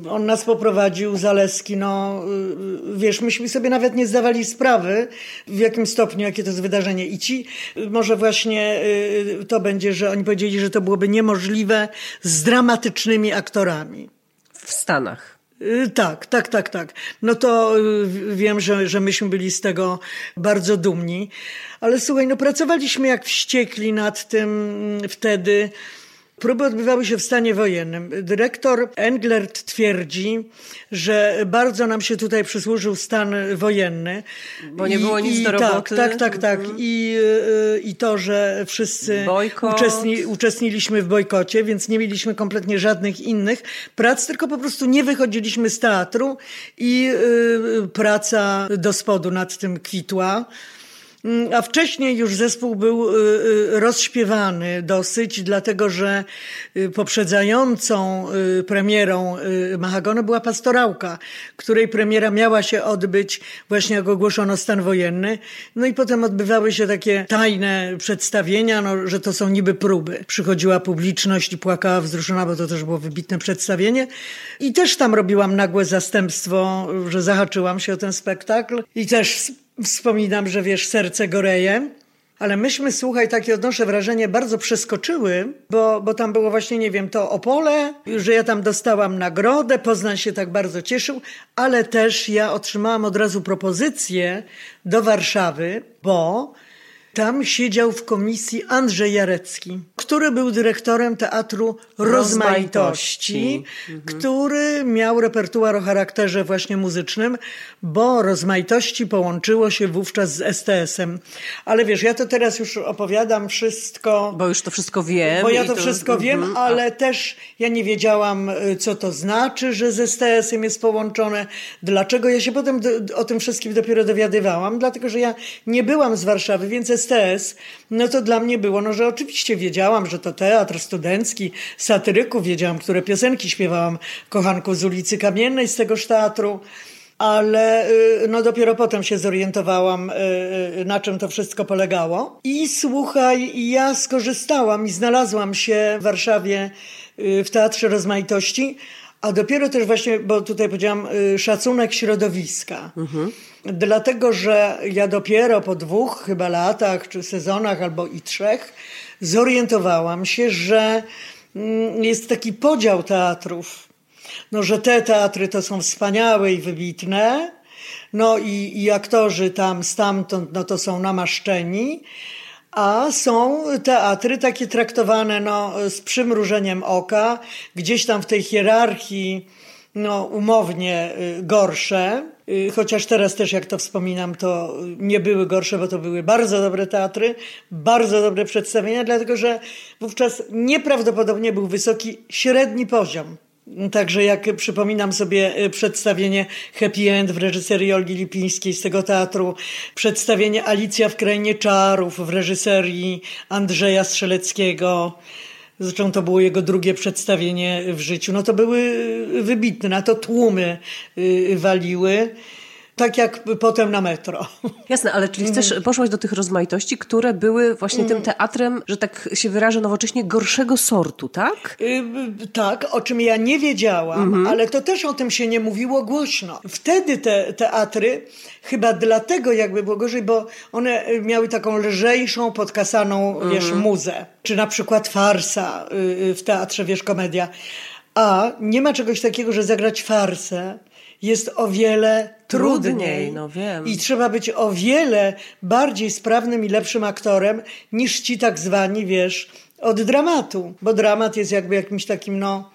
On nas poprowadził, Zaleski, no wiesz, myśmy sobie nawet nie zdawali sprawy, w jakim stopniu, jakie to jest wydarzenie. I ci, może właśnie to będzie, że oni powiedzieli, że to byłoby niemożliwe z dramatycznymi aktorami. W Stanach. Y, tak, tak, tak, tak. No to y, wiem, że, że myśmy byli z tego bardzo dumni. Ale słuchaj, no pracowaliśmy jak wściekli nad tym mm, wtedy. Próby odbywały się w stanie wojennym. Dyrektor Englert twierdzi, że bardzo nam się tutaj przysłużył stan wojenny. Bo nie było nic I, do tak, roboty. Tak, tak, tak. Mhm. I, y, I to, że wszyscy uczestni, uczestniliśmy w bojkocie, więc nie mieliśmy kompletnie żadnych innych prac, tylko po prostu nie wychodziliśmy z teatru i y, praca do spodu nad tym kwitła. Mm, a wcześniej już zespół był y, y, rozśpiewany dosyć, dlatego że y, poprzedzającą premierą Mahagony była pastorałka, której premiera miała się odbyć właśnie jak ogłoszono stan wojenny. No i potem odbywały się takie tajne przedstawienia, no, że to są niby próby. Przychodziła publiczność i płakała wzruszona, bo to też było wybitne przedstawienie. I też tam robiłam nagłe zastępstwo, że zahaczyłam się o ten spektakl i też Wspominam, że wiesz, serce goreje. Ale myśmy, słuchaj, takie odnoszę wrażenie, bardzo przeskoczyły, bo, bo tam było właśnie, nie wiem, to Opole, że ja tam dostałam nagrodę, Poznań się tak bardzo cieszył, ale też ja otrzymałam od razu propozycję do Warszawy, bo tam siedział w komisji Andrzej Jarecki, który był dyrektorem Teatru Rozmaitości, mhm. który miał repertuar o charakterze właśnie muzycznym, bo Rozmaitości połączyło się wówczas z STS-em. Ale wiesz, ja to teraz już opowiadam wszystko. Bo już to wszystko wiem. Bo ja to, to wszystko wiem, mhm. ale też ja nie wiedziałam, y, co to znaczy, że z STS-em jest połączone. Dlaczego? Ja się potem o tym wszystkim dopiero dowiadywałam, dlatego że ja nie byłam z Warszawy, więc STS, no to dla mnie było, no że oczywiście wiedziałam, że to teatr studencki, satyryków, wiedziałam, które piosenki śpiewałam, kochanku z ulicy Kamiennej z tegoż teatru, ale y, no dopiero potem się zorientowałam, y, y, na czym to wszystko polegało. I słuchaj, ja skorzystałam i znalazłam się w Warszawie w Teatrze Rozmaitości, a dopiero też właśnie, bo tutaj powiedziałam, szacunek środowiska. Mhm. Dlatego, że ja dopiero po dwóch chyba latach, czy sezonach, albo i trzech, zorientowałam się, że mm, jest taki podział teatrów. No, że te teatry to są wspaniałe i wybitne, no i, i aktorzy tam stamtąd, no to są namaszczeni, a są teatry takie traktowane no, z przymrużeniem oka, gdzieś tam w tej hierarchii no, umownie y, gorsze, y, chociaż teraz też jak to wspominam, to nie były gorsze, bo to były bardzo dobre teatry, bardzo dobre przedstawienia, dlatego że wówczas nieprawdopodobnie był wysoki średni poziom. Także jak przypominam sobie y, przedstawienie Happy End w reżyserii Olgi Lipińskiej z tego teatru, przedstawienie Alicja w Krainie Czarów w reżyserii Andrzeja Strzeleckiego, Zresztą to było jego drugie przedstawienie w życiu. No to były wybitne, na to tłumy y, waliły tak jak potem na metro. Jasne, ale czyli też mhm. poszłaś do tych rozmaitości, które były właśnie tym mhm. teatrem, że tak się wyrażę nowocześnie, gorszego sortu, tak? Yy, tak, o czym ja nie wiedziałam, mhm. ale to też o tym się nie mówiło głośno. Wtedy te teatry, chyba dlatego jakby było gorzej, bo one miały taką lżejszą, podkasaną, wiesz, muzę. Czy na przykład farsa yy, w teatrze, wiesz, komedia. A nie ma czegoś takiego, że zagrać farsę jest o wiele trudniej. trudniej no wiem. I trzeba być o wiele bardziej sprawnym i lepszym aktorem niż ci tak zwani, wiesz, od dramatu. Bo dramat jest jakby jakimś takim, no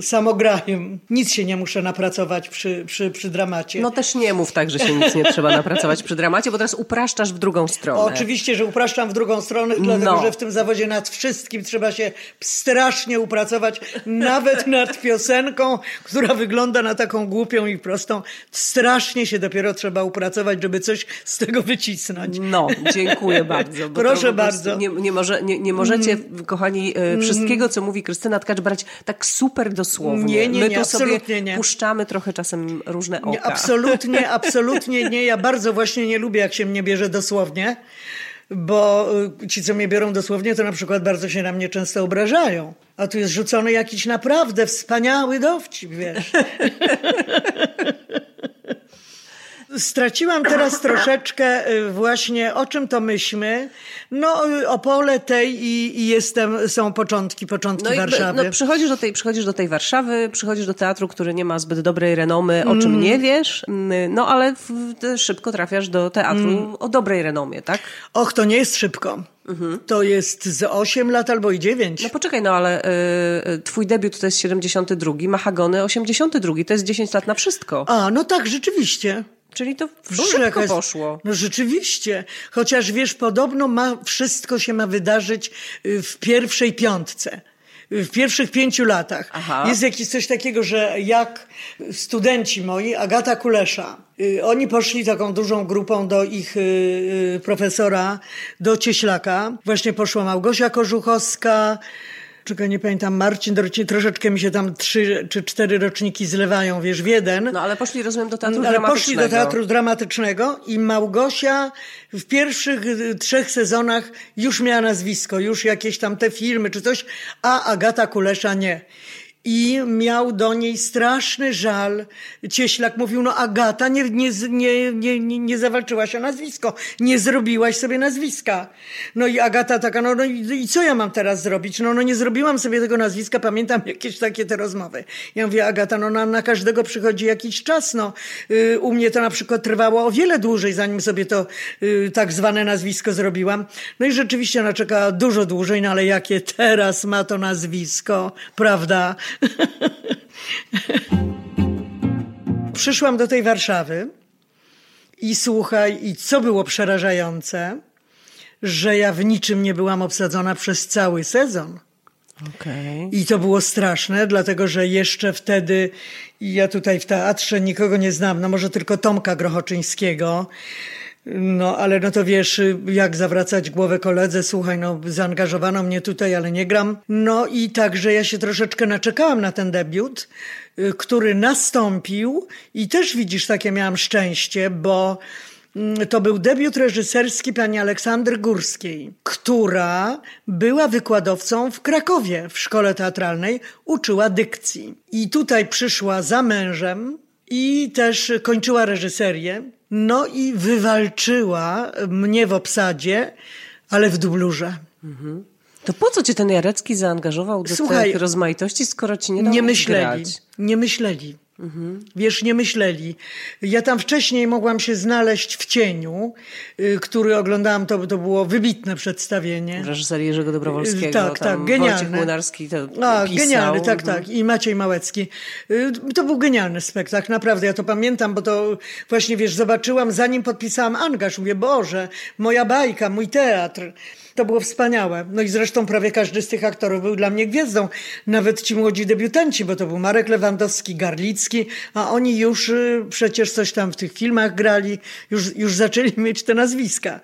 samograjem. Nic się nie muszę napracować przy, przy, przy dramacie. No też nie mów tak, że się nic nie trzeba napracować przy dramacie, bo teraz upraszczasz w drugą stronę. Oczywiście, że upraszczam w drugą stronę, dlatego no. że w tym zawodzie nad wszystkim trzeba się strasznie upracować, nawet nad piosenką, która wygląda na taką głupią i prostą. Strasznie się dopiero trzeba upracować, żeby coś z tego wycisnąć. No, dziękuję bardzo. Proszę bardzo. Nie, nie, może, nie, nie możecie, mm. kochani, e, wszystkiego, co mówi Krystyna Tkacz, brać tak super dosłownie. Nie, nie, My nie, tu absolutnie sobie nie. puszczamy trochę czasem różne oka. Nie, absolutnie, absolutnie nie. Ja bardzo właśnie nie lubię, jak się mnie bierze dosłownie, bo y, ci, co mnie biorą dosłownie, to na przykład bardzo się na mnie często obrażają. A tu jest rzucony jakiś naprawdę wspaniały dowcip, wiesz. Straciłam teraz troszeczkę y, właśnie o czym to myśmy. No, y, Opole tej i, i jestem, są początki, początki no Warszawy. no, przychodzisz do, tej, przychodzisz do tej Warszawy, przychodzisz do teatru, który nie ma zbyt dobrej renomy, o czym mm. nie wiesz, mm, no ale w, szybko trafiasz do teatru mm. o dobrej renomie, tak? Och, to nie jest szybko. Mhm. To jest z 8 lat albo i 9. No poczekaj, no ale y, twój debiut to jest 72, Mahagony 82, to jest 10 lat na wszystko. A, no tak, rzeczywiście. Czyli to szybko jest, poszło. No rzeczywiście. Chociaż wiesz, podobno ma, wszystko się ma wydarzyć y, w pierwszej piątce y, w pierwszych pięciu latach. Aha. Jest jakieś coś takiego, że jak studenci moi, Agata Kulesza, y, oni poszli taką dużą grupą do ich profesora, do Cieślaka. Właśnie poszła Małgosia Korzuchowska, czego nie pamiętam, Marcin troszeczkę mi się tam trzy czy cztery roczniki zlewają, wiesz, w jeden. No ale poszli, rozumiem, do teatru ale dramatycznego. poszli do teatru dramatycznego i Małgosia w pierwszych y, trzech sezonach już miała nazwisko, już jakieś tam te filmy czy coś, a Agata Kulesza nie i miał do niej straszny żal. Cieślak mówił, no Agata, nie, nie, nie, nie, nie zawalczyłaś o nazwisko, nie zrobiłaś sobie nazwiska. No i Agata taka, no, no i, i, co ja mam teraz zrobić? No, no nie zrobiłam sobie tego nazwiska, pamiętam jakieś takie te rozmowy. Ja mówię, Agata, no na, na każdego przychodzi jakiś czas, no. Y, u mnie to na przykład trwało o wiele dłużej, zanim sobie to y, tak zwane nazwisko zrobiłam. No i rzeczywiście ona czeka dużo dłużej, no ale jakie teraz ma to nazwisko, prawda? Przyszłam do tej Warszawy i słuchaj, i co było przerażające, że ja w niczym nie byłam obsadzona przez cały sezon. Okay. I to było straszne, dlatego że jeszcze wtedy ja tutaj w teatrze nikogo nie znam, no może tylko Tomka Grochoczyńskiego. No, ale no to wiesz, jak zawracać głowę koledze, słuchaj, no zaangażowano mnie tutaj, ale nie gram. No i także ja się troszeczkę naczekałam na ten debiut, y, który nastąpił i też widzisz, takie miałam szczęście, bo mm, to był debiut reżyserski pani Aleksandry Górskiej, która była wykładowcą w Krakowie w szkole teatralnej, uczyła dykcji. I tutaj przyszła za mężem i też kończyła reżyserię. No i wywalczyła mnie w obsadzie, ale w dublurze. Mhm. To po co cię ten Jarecki zaangażował do Słuchaj, tej rozmaitości, skoro ci nie dał Nie myśleli, grać? nie myśleli. Mhm. Wiesz, nie myśleli. Ja tam wcześniej mogłam się znaleźć w cieniu, y, który oglądałam, to, to było wybitne przedstawienie. W reżyserii Jerzego Dobrowolskiego. Tak, tak, genialne. Wojciech Młynarski to A, pisał. Genialny, tak, mhm. tak. I Maciej Małecki. Y, to był genialny spektakl, naprawdę. Ja to pamiętam, bo to właśnie, wiesz, zobaczyłam, zanim podpisałam angaż. Mówię, Boże, moja bajka, mój teatr. To było wspaniałe. No i zresztą prawie każdy z tych aktorów był dla mnie gwiazdą. Nawet ci młodzi debiutanci, bo to był Marek Lewandowski, Garlicki, a oni już y, przecież coś tam w tych filmach grali, już, już zaczęli mieć te nazwiska.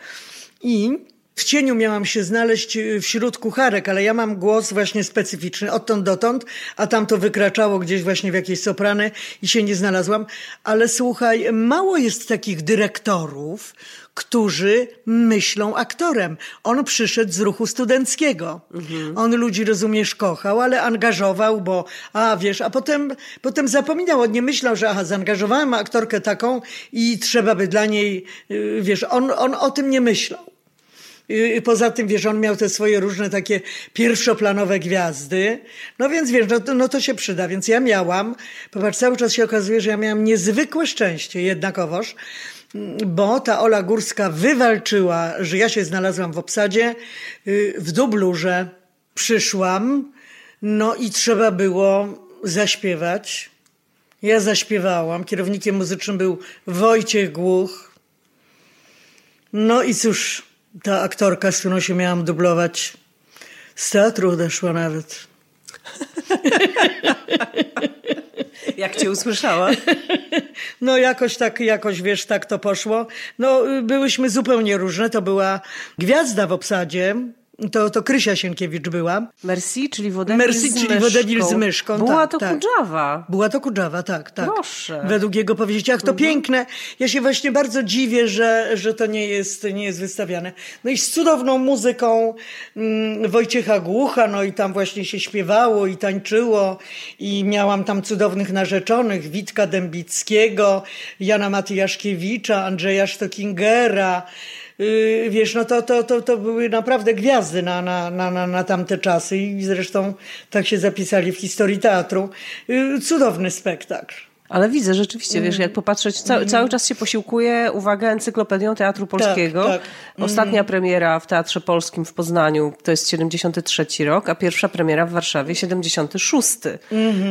I w cieniu miałam się znaleźć y, wśród kucharek, ale ja mam głos właśnie specyficzny, odtąd dotąd, a tam to wykraczało gdzieś właśnie w jakieś soprany i się nie znalazłam. Ale słuchaj, mało jest takich dyrektorów, którzy myślą aktorem. On przyszedł z ruchu studenckiego. Mhm. On ludzi, rozumiesz, kochał, ale angażował, bo, a wiesz, a potem, potem zapominał, on nie myślał, że aha, zaangażowałem aktorkę taką i trzeba by dla niej, y, wiesz, on, on o tym nie myślał. Poza tym, wiesz, on miał te swoje różne takie pierwszoplanowe gwiazdy. No więc, wiesz, no to, no to się przyda. Więc ja miałam, popatrz, cały czas się okazuje, że ja miałam niezwykłe szczęście jednakowoż, bo ta Ola Górska wywalczyła, że ja się znalazłam w obsadzie y, w dublurze. Przyszłam, no i trzeba było zaśpiewać. Ja zaśpiewałam. Kierownikiem muzycznym był Wojciech Głuch. No i cóż, ta aktorka, z którą się miałam dublować, z teatru odeszła nawet. Jak cię usłyszała? No jakoś tak, jakoś wiesz, tak to poszło. No byłyśmy zupełnie różne. To była gwiazda w obsadzie, to, to Krysia Sienkiewicz była. Merci, czyli Wodemir Merci, z czyli myszką. Wodemir z myszką. Była tak, to tak. Kudżawa. Była to Kudżawa, tak, tak. Proszę. Według jego powiedzieć, ach, to Mhm. piękne. Ja się właśnie bardzo dziwię, że, że to nie jest, nie jest wystawiane. No i z cudowną muzyką mm, Wojciecha Głucha, no i tam właśnie się śpiewało i tańczyło i miałam tam cudownych narzeczonych, Witka Dębickiego, Jana Matyjaszkiewicza, Andrzeja Stockingera, Yy, wiesz, no to, to, to, to były naprawdę gwiazdy na, na, na, na, tamte czasy i zresztą tak się zapisali w historii teatru. Yy, cudowny spektakl. Ale widzę rzeczywiście, wiesz, jak popatrzeć, ca cały czas się posiłkuje, uwaga, encyklopedią Teatru Polskiego. tak. Ostatnia premiera w Teatrze Polskim w Poznaniu to jest 73 rok, a pierwsza premiera w Warszawie 76.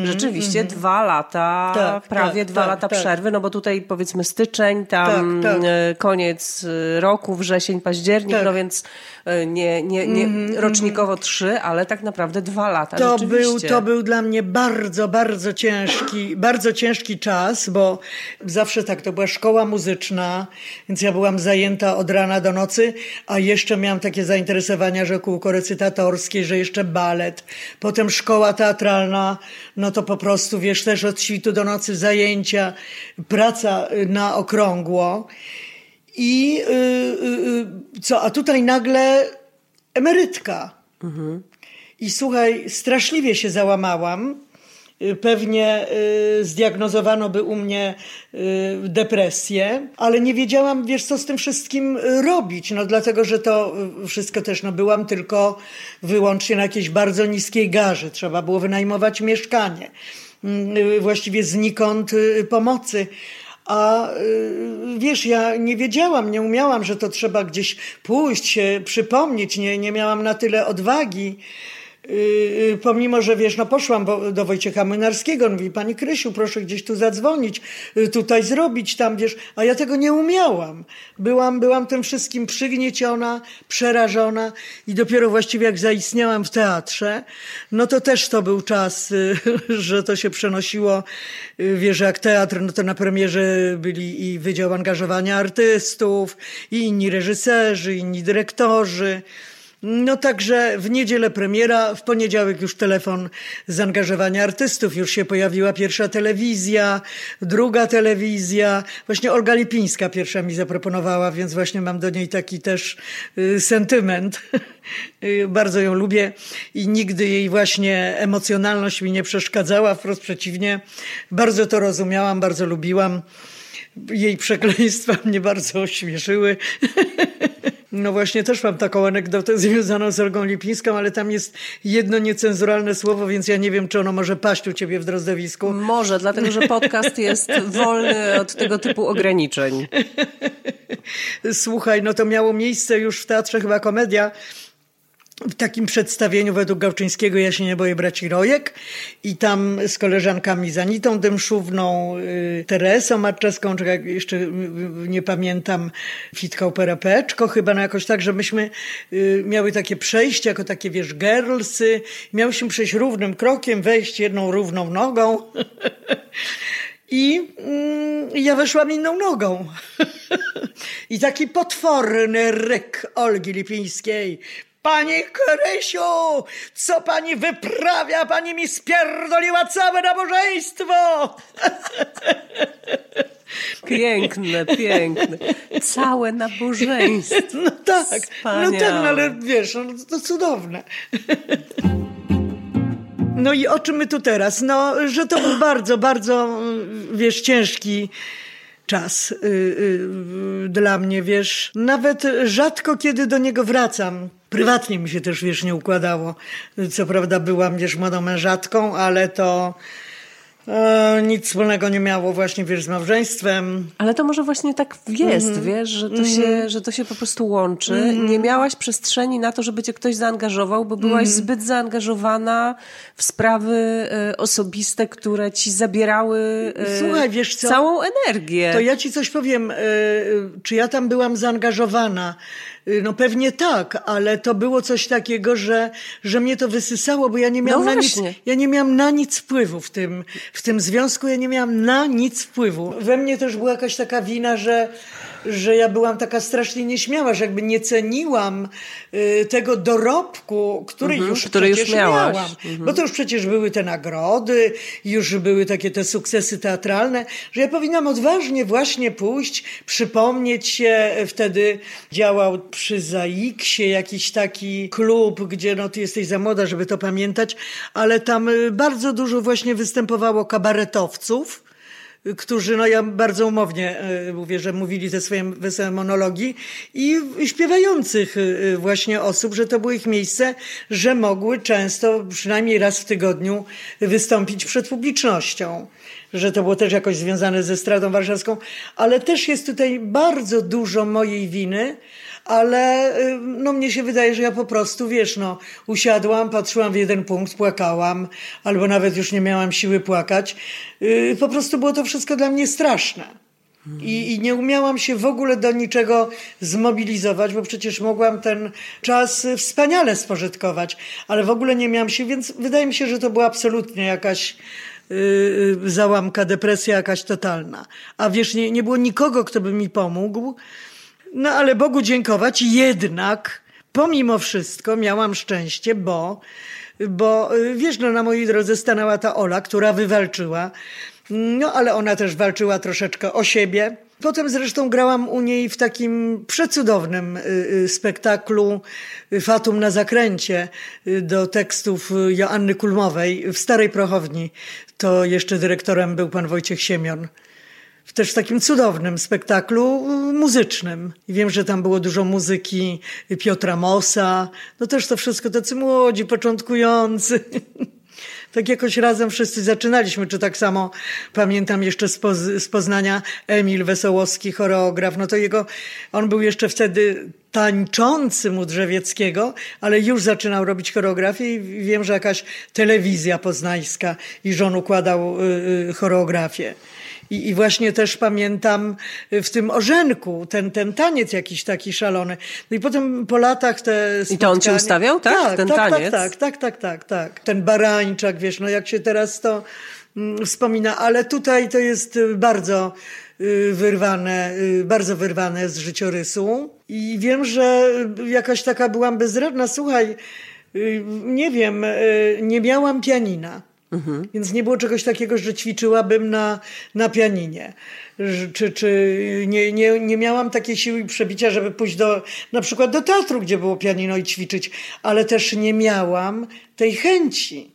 Rzeczywiście dwa lata, Tak, prawie tak, dwa tak, lata tak. przerwy, no bo tutaj powiedzmy styczeń, tam Tak, tak. e, koniec e, roku, wrzesień, październik, Tak. no więc e, nie, nie, nie rocznikowo trzy, ale tak naprawdę dwa lata To był, to był dla mnie bardzo, bardzo ciężki, bardzo ciężki czas, bo zawsze tak, to była szkoła muzyczna, więc ja byłam zajęta od rana do nocy, a jeszcze miałam takie zainteresowania, że kółko recytatorskie, że jeszcze balet, potem szkoła teatralna, no to po prostu, wiesz, też od świtu do nocy zajęcia, praca y, na okrągło. I y, y, y, co, a tutaj nagle emerytka. I słuchaj, straszliwie się załamałam. Y, Pewnie y, zdiagnozowano by u mnie y, depresję, ale nie wiedziałam, wiesz, co z tym wszystkim robić. No dlatego, że to wszystko też, no byłam tylko wyłącznie na jakiejś bardzo niskiej garze. Trzeba było wynajmować mieszkanie. Mm, Właściwie znikąd pomocy. A wiesz, ja nie wiedziałam, nie umiałam, że to trzeba gdzieś pójść, się przypomnieć, nie, nie miałam na tyle odwagi. Yy, pomimo, że wiesz, no poszłam do Wojciecha Młynarskiego, mówi, pani Krysiu, proszę gdzieś tu zadzwonić, yy, tutaj zrobić, tam wiesz, a ja tego nie umiałam. Byłam, byłam tym wszystkim przygnieciona, przerażona i dopiero właściwie jak zaistniałam w teatrze, no to też to był czas, yy, że to się przenosiło, yy, wiesz, jak teatr, no to na premierze byli i Wydział Angażowania Artystów, i inni reżyserzy, inni dyrektorzy, no także w niedzielę premiera, w poniedziałek już telefon zaangażowania artystów, już się pojawiła pierwsza telewizja, druga telewizja. Właśnie Olga Lipińska pierwsza mi zaproponowała, więc właśnie mam do niej taki też y, sentyment. Y, Bardzo ją lubię i nigdy jej właśnie emocjonalność mi nie przeszkadzała, wprost przeciwnie. Bardzo to rozumiałam, bardzo lubiłam. Jej przekleństwa mnie bardzo ośmieszyły. No właśnie, też mam taką anegdotę związaną z Olgą Lipińską, ale tam jest jedno niecenzuralne słowo, więc ja nie wiem, czy ono może paść u ciebie w Drozdowisku. Może, dlatego że podcast jest wolny od tego typu ograniczeń. Słuchaj, no to miało miejsce już w teatrze chyba komedia. W takim przedstawieniu według Gałczyńskiego Ja się nie boję braci Rojek i tam z koleżankami Zanitą Dymszówną, y, Teresą Marczewską, czy jak jeszcze y, y, nie pamiętam, Fitką Perepeczko chyba, no jakoś tak, że myśmy miały takie przejście jako takie, wiesz, girlsy. Miałyśmy przejść równym krokiem, wejść jedną równą nogą. I mm, ja weszłam inną nogą. I taki potworny ryk Olgi Lipińskiej. Pani Krysiu, co pani wyprawia? Pani mi spierdoliła całe nabożeństwo! Piękne, piękne. Całe nabożeństwo. No tak, Wspaniałe. no tak, no ale wiesz, no, to cudowne. No i o czym my tu teraz? No, że to był bardzo, bardzo, wiesz, ciężki czas y, y, dla mnie, wiesz. Nawet rzadko kiedy do niego wracam. Prywatnie mi się też, wiesz, nie układało. Co prawda byłam, wiesz, młodą mężatką, ale to E, nic wspólnego nie miało właśnie, wiesz, z małżeństwem. Ale to może właśnie tak jest, mm -hmm. wiesz, że to, mm -hmm. się, mhm. że to się po prostu łączy. Mm -hmm. Nie miałaś przestrzeni na to, żeby cię ktoś zaangażował, bo byłaś mhm. zbyt zaangażowana w sprawy e, osobiste, które ci zabierały e, Słuchaj, wiesz co? całą energię. To ja ci coś powiem. E, czy ja tam byłam zaangażowana? Y, no pewnie tak, ale to było coś takiego, że, że mnie to wysysało, bo ja nie miałam no na nic, ja nie miałam na nic wpływu w tym, w tym związku, ja nie miałam na nic wpływu. We mnie też była jakaś taka wina, że, że ja byłam taka strasznie nieśmiała, że jakby nie ceniłam y, tego dorobku, który mhm, już który przecież już miałam. Mhm. Bo to już przecież były te nagrody, już były takie te sukcesy teatralne, że ja powinnam odważnie właśnie pójść, przypomnieć się, wtedy działał przy Zaiksie jakiś taki klub, gdzie no ty jesteś za młoda, żeby to pamiętać, ale tam y, bardzo dużo właśnie występowało kabaretowców, którzy, no ja bardzo umownie e, mówię, że mówili te swoje wesołe monologi i śpiewających e, właśnie osób, że to było ich miejsce, że mogły często, przynajmniej raz w tygodniu wystąpić przed publicznością. Że to było też jakoś związane ze Stradą Warszawską, ale też jest tutaj bardzo dużo mojej winy, ale y, no mnie się wydaje, że ja po prostu, wiesz, no usiadłam, patrzyłam w jeden punkt, płakałam, albo nawet już nie miałam siły płakać. Y, po prostu było to wszystko dla mnie straszne. I, I, nie umiałam się w ogóle do niczego zmobilizować, bo przecież mogłam ten czas wspaniale spożytkować, ale w ogóle nie miałam się, więc wydaje mi się, że to była absolutnie jakaś yy, załamka, depresja jakaś totalna. A wiesz, nie, nie było nikogo, kto by mi pomógł. No ale Bogu dziękować, jednak pomimo wszystko miałam szczęście, bo, bo y, wiesz, no na mojej drodze stanęła ta Ola, która wywalczyła. No ale ona też walczyła troszeczkę o siebie. Potem zresztą grałam u niej w takim przecudownym y, y, spektaklu Fatum na zakręcie do tekstów Joanny Kulmowej w Starej Prochowni. To jeszcze dyrektorem był pan Wojciech Siemion w też takim cudownym spektaklu y, muzycznym. I wiem, że tam było dużo muzyki Piotra Mosa. No też to wszystko tacy młodzi, początkujący. tak jakoś razem wszyscy zaczynaliśmy, czy tak samo pamiętam jeszcze z, Poz z Poznania Emil Wesołowski, choreograf, no to jego, on był jeszcze wtedy tańczący mu Drzewieckiego, ale już zaczynał robić choreografię i wiem, że jakaś telewizja poznańska i żon układał y, y, choreografię. I, I, właśnie też pamiętam w tym orzenku ten, ten taniec jakiś taki szalony. No i potem po latach te spotkania... I to on cię ustawiał, tak? tak ten tak, tak taniec? Tak, tak, tak, tak, tak. Ten barańczak, wiesz, no jak się teraz to mm, wspomina, ale tutaj to jest bardzo y, wyrwane, y, bardzo wyrwane z życiorysu. I wiem, że jakaś taka byłam bezradna. Słuchaj, y, nie wiem, nie miałam pianina. Mhm. Więc nie było czegoś takiego, że ćwiczyłabym na, na pianinie. Czy, czy nie, nie, nie miałam takiej siły przebicia, żeby pójść do, na przykład do teatru, gdzie było pianino i ćwiczyć, ale też nie miałam tej chęci,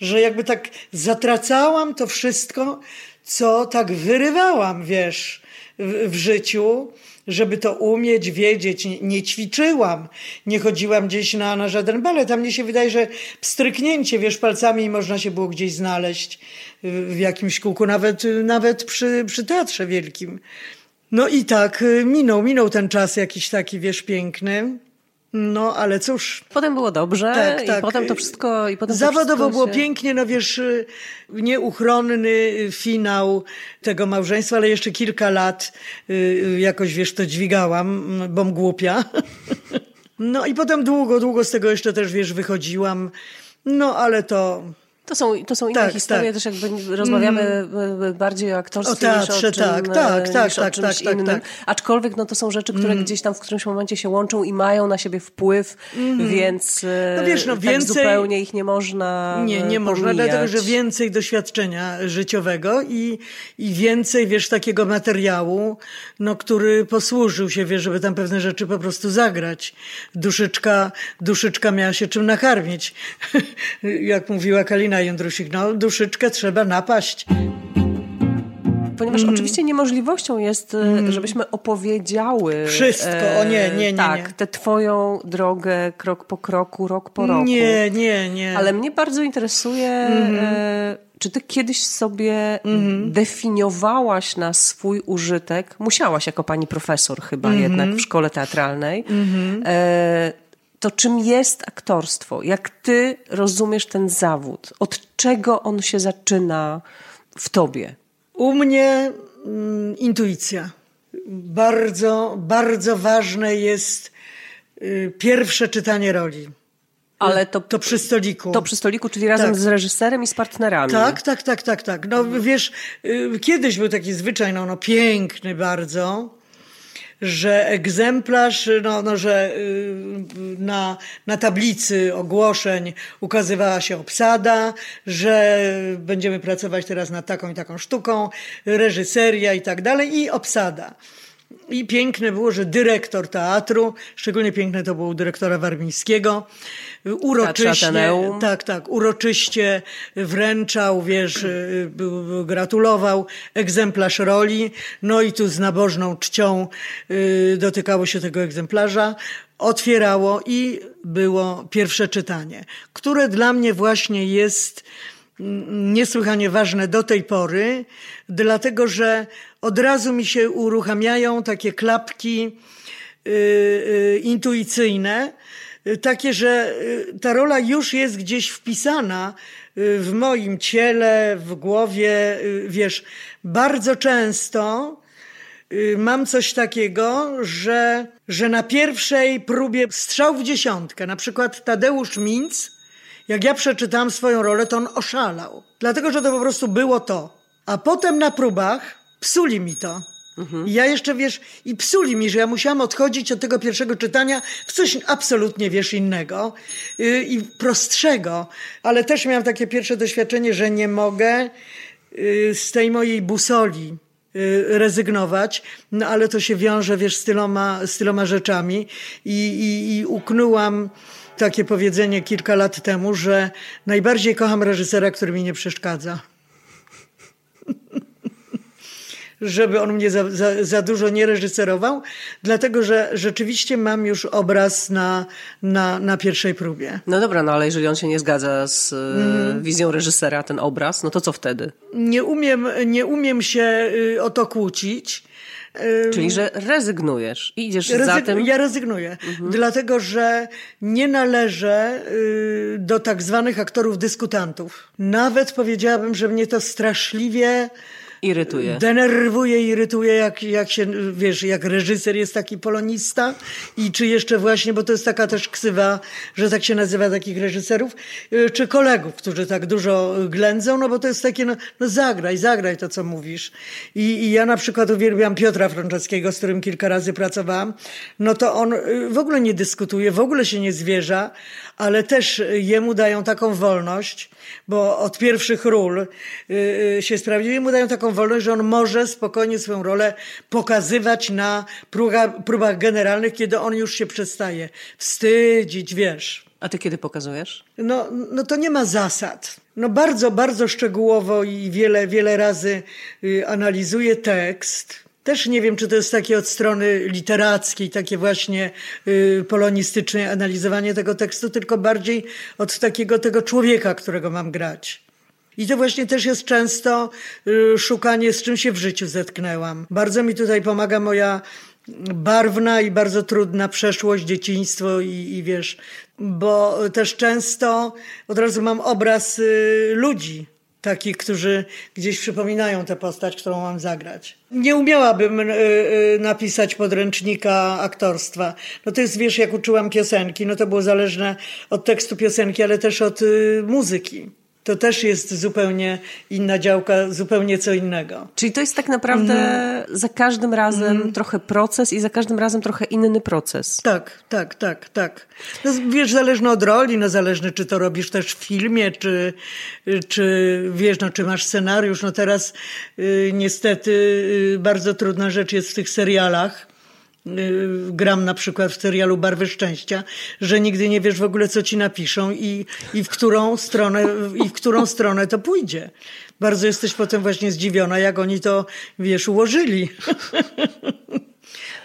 że jakby tak zatracałam to wszystko, co tak wyrywałam, wiesz, w, w życiu żeby to umieć, wiedzieć. Nie, nie, ćwiczyłam, nie chodziłam gdzieś na, na żaden balet. A mnie się wydaje, że stryknięcie, wiesz, palcami można się było gdzieś znaleźć w jakimś kółku, nawet, nawet przy, przy teatrze wielkim. No i tak minął, minął ten czas jakiś taki, wiesz, piękny. No, ale cóż. Potem było dobrze tak, tak. i potem to wszystko... I potem Zawodowo się... było pięknie, no wiesz, nieuchronny finał tego małżeństwa, ale jeszcze kilka lat y, jakoś, wiesz, to dźwigałam, bom głupia. No i potem długo, długo z tego jeszcze też, wiesz, wychodziłam. No, ale to To są, to są inne Tak, historie, tak. też jakby rozmawiamy e, bardziej o aktorstwie O niż o teatrze, czym, tak, e, tak, tak, tak, tak, tak, innym. tak. Aczkolwiek no, to są rzeczy, które gdzieś tam w którymś momencie się łączą i mają na siebie wpływ, więc e, No wiesz, no, tak więcej- zupełnie ich nie można Nie, nie e, można, pomijać. dlatego że więcej doświadczenia życiowego i, i więcej, wiesz, takiego materiału, no, który posłużył się, wiesz, żeby tam pewne rzeczy po prostu zagrać. Duszyczka, duszyczka miała się czym nakarmić. Jak mówiła Kalina Jędrusik, no, duszyczkę trzeba napaść. Ponieważ Mhm. oczywiście niemożliwością jest, e, żebyśmy opowiedziały... Wszystko. O nie, nie, nie, Tak, nie. tę twoją drogę krok po kroku, rok po roku. Nie, nie, nie. Ale mnie bardzo interesuje, e, czy ty kiedyś sobie definiowałaś na swój użytek, musiałaś jako pani profesor chyba jednak w szkole teatralnej, e, to czym jest aktorstwo? Jak ty rozumiesz ten zawód? Od czego on się zaczyna w tobie? U mnie mm, intuicja. Bardzo, bardzo ważne jest y, pierwsze czytanie roli. Ale to, To przy stoliku. to przy stoliku, czyli razem Tak. z reżyserem i z partnerami. Tak, tak, tak, tak, tak. No wiesz, y, kiedyś był taki zwyczaj, no, no piękny bardzo, że egzemplarz, no, no że y, na, na tablicy ogłoszeń ukazywała się obsada, że będziemy pracować teraz nad taką i taką sztuką, reżyseria i tak dalej i obsada. I piękne było, że dyrektor teatru, szczególnie piękne to było u dyrektora Warmińskiego, uroczyście, tak, tak, uroczyście wręczał, wiesz, y, y, gratulował egzemplarz roli, no i tu z nabożną czcią y, dotykało się tego egzemplarza, otwierało i było pierwsze czytanie, które dla mnie właśnie jest mm, niesłychanie ważne do tej pory, dlatego że od razu mi się uruchamiają takie klapki y, y, intuicyjne, y, takie, że ta rola już jest gdzieś wpisana w moim ciele, w głowie, wiesz, bardzo często mam coś takiego, że, że na pierwszej próbie strzał w dziesiątkę, na przykład Tadeusz Minc, jak ja przeczytałam swoją rolę, to on oszalał. Dlatego, że to po prostu było to. A potem na próbach psuli mi to. I ja jeszcze, wiesz, i psuli mi, że ja musiałam odchodzić od tego pierwszego czytania w coś absolutnie, wiesz, innego yy, i prostszego. Ale też miałam takie pierwsze doświadczenie, że nie mogę yy, z tej mojej busoli yy, rezygnować, no ale to się wiąże, wiesz, z tyloma, z tyloma rzeczami i, i, i uknęłam takie powiedzenie kilka lat temu, że najbardziej kocham reżysera, który mi nie przeszkadza. Żeby on mnie za, za, za dużo nie reżyserował, dlatego że rzeczywiście mam już obraz na, na, na pierwszej próbie. No dobra, no ale jeżeli on się nie zgadza z Mhm. wizją reżysera, ten obraz, no to co wtedy? Nie umiem, nie umiem się y, o to kłócić. Y, Czyli, że rezygnujesz i idziesz za Rezyg- tym. Ja rezygnuję, dlatego że nie należę y, do tak zwanych aktorów dyskutantów. Nawet powiedziałabym, że mnie to straszliwie Irytuje. denerwuje, irytuje, jak, jak się, wiesz, jak reżyser jest taki polonista i czy jeszcze właśnie, bo to jest taka też ksywa, że tak się nazywa takich reżyserów, y, czy kolegów, którzy tak dużo ględzą, no bo to jest takie, no, no zagraj, zagraj to, co mówisz. I, I ja na przykład uwielbiam Piotra Frączewskiego, z którym kilka razy pracowałam, no to on y, w ogóle nie dyskutuje, w ogóle się nie zwierza, ale też jemu dają taką wolność, bo od pierwszych ról y, y, się sprawdził, jemu dają taką wolność, że on może spokojnie swoją rolę pokazywać na próba, próbach generalnych, kiedy on już się przestaje wstydzić, wiesz. A ty kiedy pokazujesz? No, no to nie ma zasad. No bardzo, bardzo szczegółowo i wiele, wiele razy y, analizuję tekst. Też nie wiem, czy to jest takie od strony literackiej, takie właśnie y, polonistyczne analizowanie tego tekstu, tylko bardziej od takiego tego człowieka, którego mam grać. I to właśnie też jest często y, szukanie, z czym się w życiu zetknęłam. Bardzo mi tutaj pomaga moja barwna i bardzo trudna przeszłość, dzieciństwo i, i wiesz, bo też często od razu mam obraz y, ludzi, takich, którzy gdzieś przypominają tę postać, którą mam zagrać. Nie umiałabym y, y, napisać podręcznika aktorstwa. No to jest, wiesz, jak uczyłam piosenki, no to było zależne od tekstu piosenki, ale też od y, muzyki. To też jest zupełnie inna działka, zupełnie co innego. Czyli to jest tak naprawdę mm. za każdym razem mm. trochę proces i za każdym razem trochę inny proces. Tak, tak, tak, tak. No, wiesz, zależno od roli, no zależny czy to robisz też w filmie, czy, czy wiesz, no czy masz scenariusz. No teraz y, niestety y, bardzo trudna rzecz jest w tych serialach gram na przykład w serialu Barwy Szczęścia, że nigdy nie wiesz w ogóle, co ci napiszą i, i, w, którą stronę, i w którą stronę to pójdzie. Bardzo jesteś potem właśnie zdziwiona, jak oni to, wiesz, ułożyli.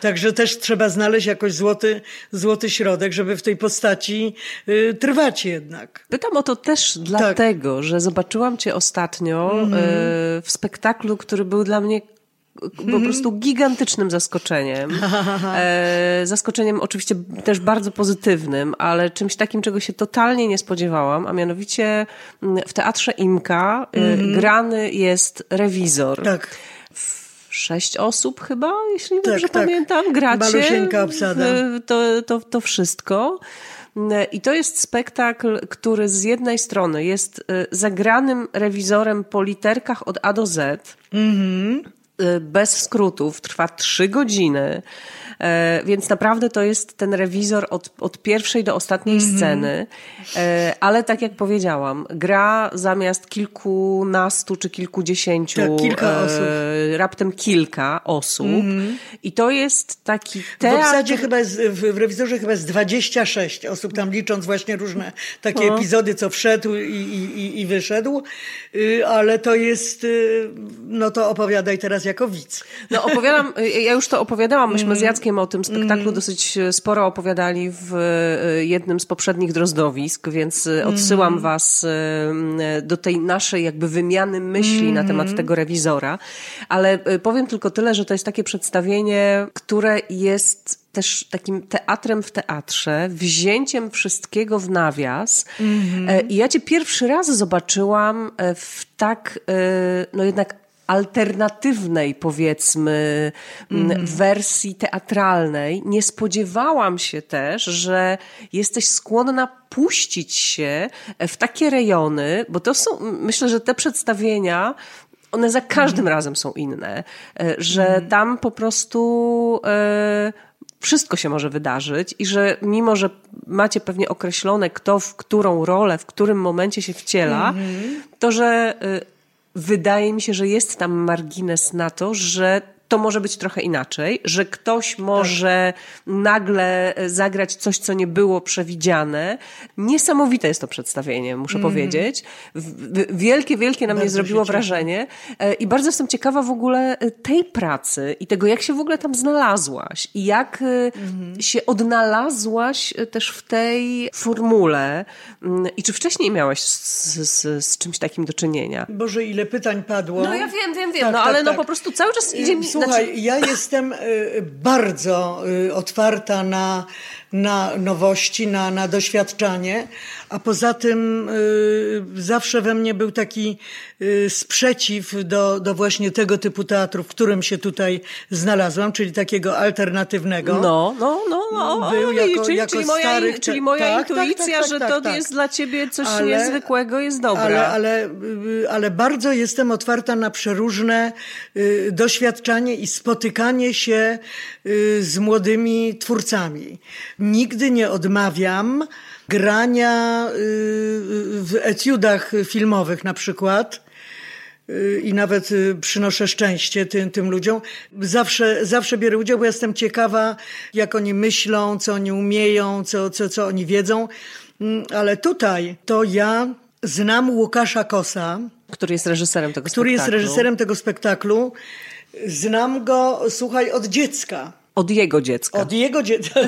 Także też trzeba znaleźć jakoś złoty, złoty środek, żeby w tej postaci y, trwać jednak. Pytam o to też dlatego, tak. że zobaczyłam cię ostatnio mm y, w spektaklu, który był dla mnie po mhm. prostu gigantycznym zaskoczeniem. E, zaskoczeniem oczywiście też bardzo pozytywnym, ale czymś takim, czego się totalnie nie spodziewałam, a mianowicie mm, w Teatrze Imka mm. grany jest rewizor. Tak sześć osób chyba, jeśli tak, dobrze tak. pamiętam, gracie to, to, to wszystko. I to jest spektakl, który z jednej strony jest y, zagranym rewizorem po literkach od A do Z. Mm -hmm Y, bez skrótów, trwa trzy godziny. E, więc naprawdę to jest ten rewizor od, od pierwszej do ostatniej mm -hmm. sceny. E, ale tak jak powiedziałam, gra zamiast kilkunastu czy kilkudziesięciu, tak, kilka e, osób. raptem kilka osób. Mm -hmm. I to jest taki teatr... W obsadzie chyba jest, w rewizorze chyba jest 26 osób, tam licząc właśnie różne takie no. epizody, co wszedł i, i, i wyszedł. Y, ale to jest, y, no to opowiadaj teraz jako widz. No opowiadam, ja już to opowiadałam, myśmy mm. z Jackiem o tym spektaklu mm. dosyć e, sporo opowiadali w e, jednym z poprzednich drozdowisk, więc e, odsyłam mm. was do tej naszej jakby wymiany myśli mm. na temat tego rewizora. Ale powiem tylko tyle, że to jest takie przedstawienie, które jest też takim teatrem w teatrze, wzięciem wszystkiego w nawias. Mm-hmm. I ja cię pierwszy raz zobaczyłam w tak, no jednak alternatywnej, powiedzmy, mm. wersji teatralnej. Nie spodziewałam się też, że jesteś skłonna puścić się w takie rejony, bo to są, myślę, że te przedstawienia one za każdym mm. razem są inne, e, że mm. tam po prostu e, wszystko się może wydarzyć i że mimo, że macie pewnie określone, kto w którą rolę, w którym momencie się wciela, mm to że e, wydaje mi się, że jest tam margines na to, że to może być trochę inaczej, że ktoś może tak. nagle zagrać coś, co nie było przewidziane. Niesamowite jest to przedstawienie, muszę mm. powiedzieć. Wielkie, wielkie na bardzo mnie zrobiło wrażenie e, i bardzo jestem ciekawa w ogóle e, tej pracy i tego, jak się w ogóle tam znalazłaś i jak mm. się odnalazłaś też w tej formule mm, i czy wcześniej miałaś z, z, z czymś takim do czynienia? Boże, ile pytań padło. No ja wiem, wiem, wiem, tak, no tak, ale no tak. no po prostu cały czas idzie mi Słuchaj, znaczy... ja jestem y, bardzo y, otwarta na, na nowości, na, na doświadczanie, a poza tym y, zawsze we mnie był taki y, sprzeciw do, do właśnie tego typu teatru, w którym się tutaj znalazłam, czyli takiego alternatywnego. No, no, no. no. Był jako, czyli, jako czyli, moja, czyli moja tak, tak, intuicja, tak, tak, że to tak, jest dla ciebie coś ale, niezwykłego, jest dobra. Ale, ale, y, ale bardzo jestem otwarta na przeróżne doświadczanie i spotykanie się z młodymi twórcami. Nigdy nie odmawiam grania y, w etiudach filmowych na przykład y, i nawet y, przynoszę szczęście tym, tym ludziom. Zawsze, zawsze biorę udział, bo jestem ciekawa, jak oni myślą, co oni umieją, co, co, co oni wiedzą. Mm, ale tutaj to ja znam Łukasza Kosa. Który jest reżyserem tego który spektaklu. Który jest reżyserem tego spektaklu. Znam go, słuchaj, od dziecka. Od jego dziecka. Od jego dziecka,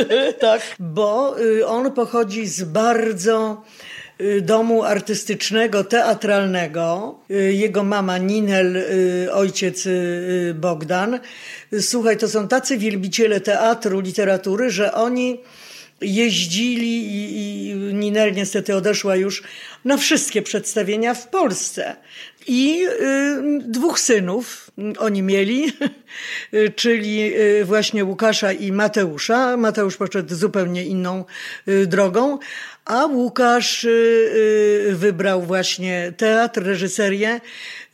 tak. Bo y, on pochodzi z bardzo y, domu artystycznego, teatralnego. Y, jego mama Ninel, ojciec Bogdan. Słuchaj, to są tacy wielbiciele teatru, literatury, że oni jeździli i, i Ninel niestety odeszła już na wszystkie przedstawienia w Polsce. I y, dwóch synów oni mieli, czyli właśnie Łukasza i Mateusza. Mateusz poszedł zupełnie inną y, drogą, A Łukasz wybrał właśnie teatr, reżyserię.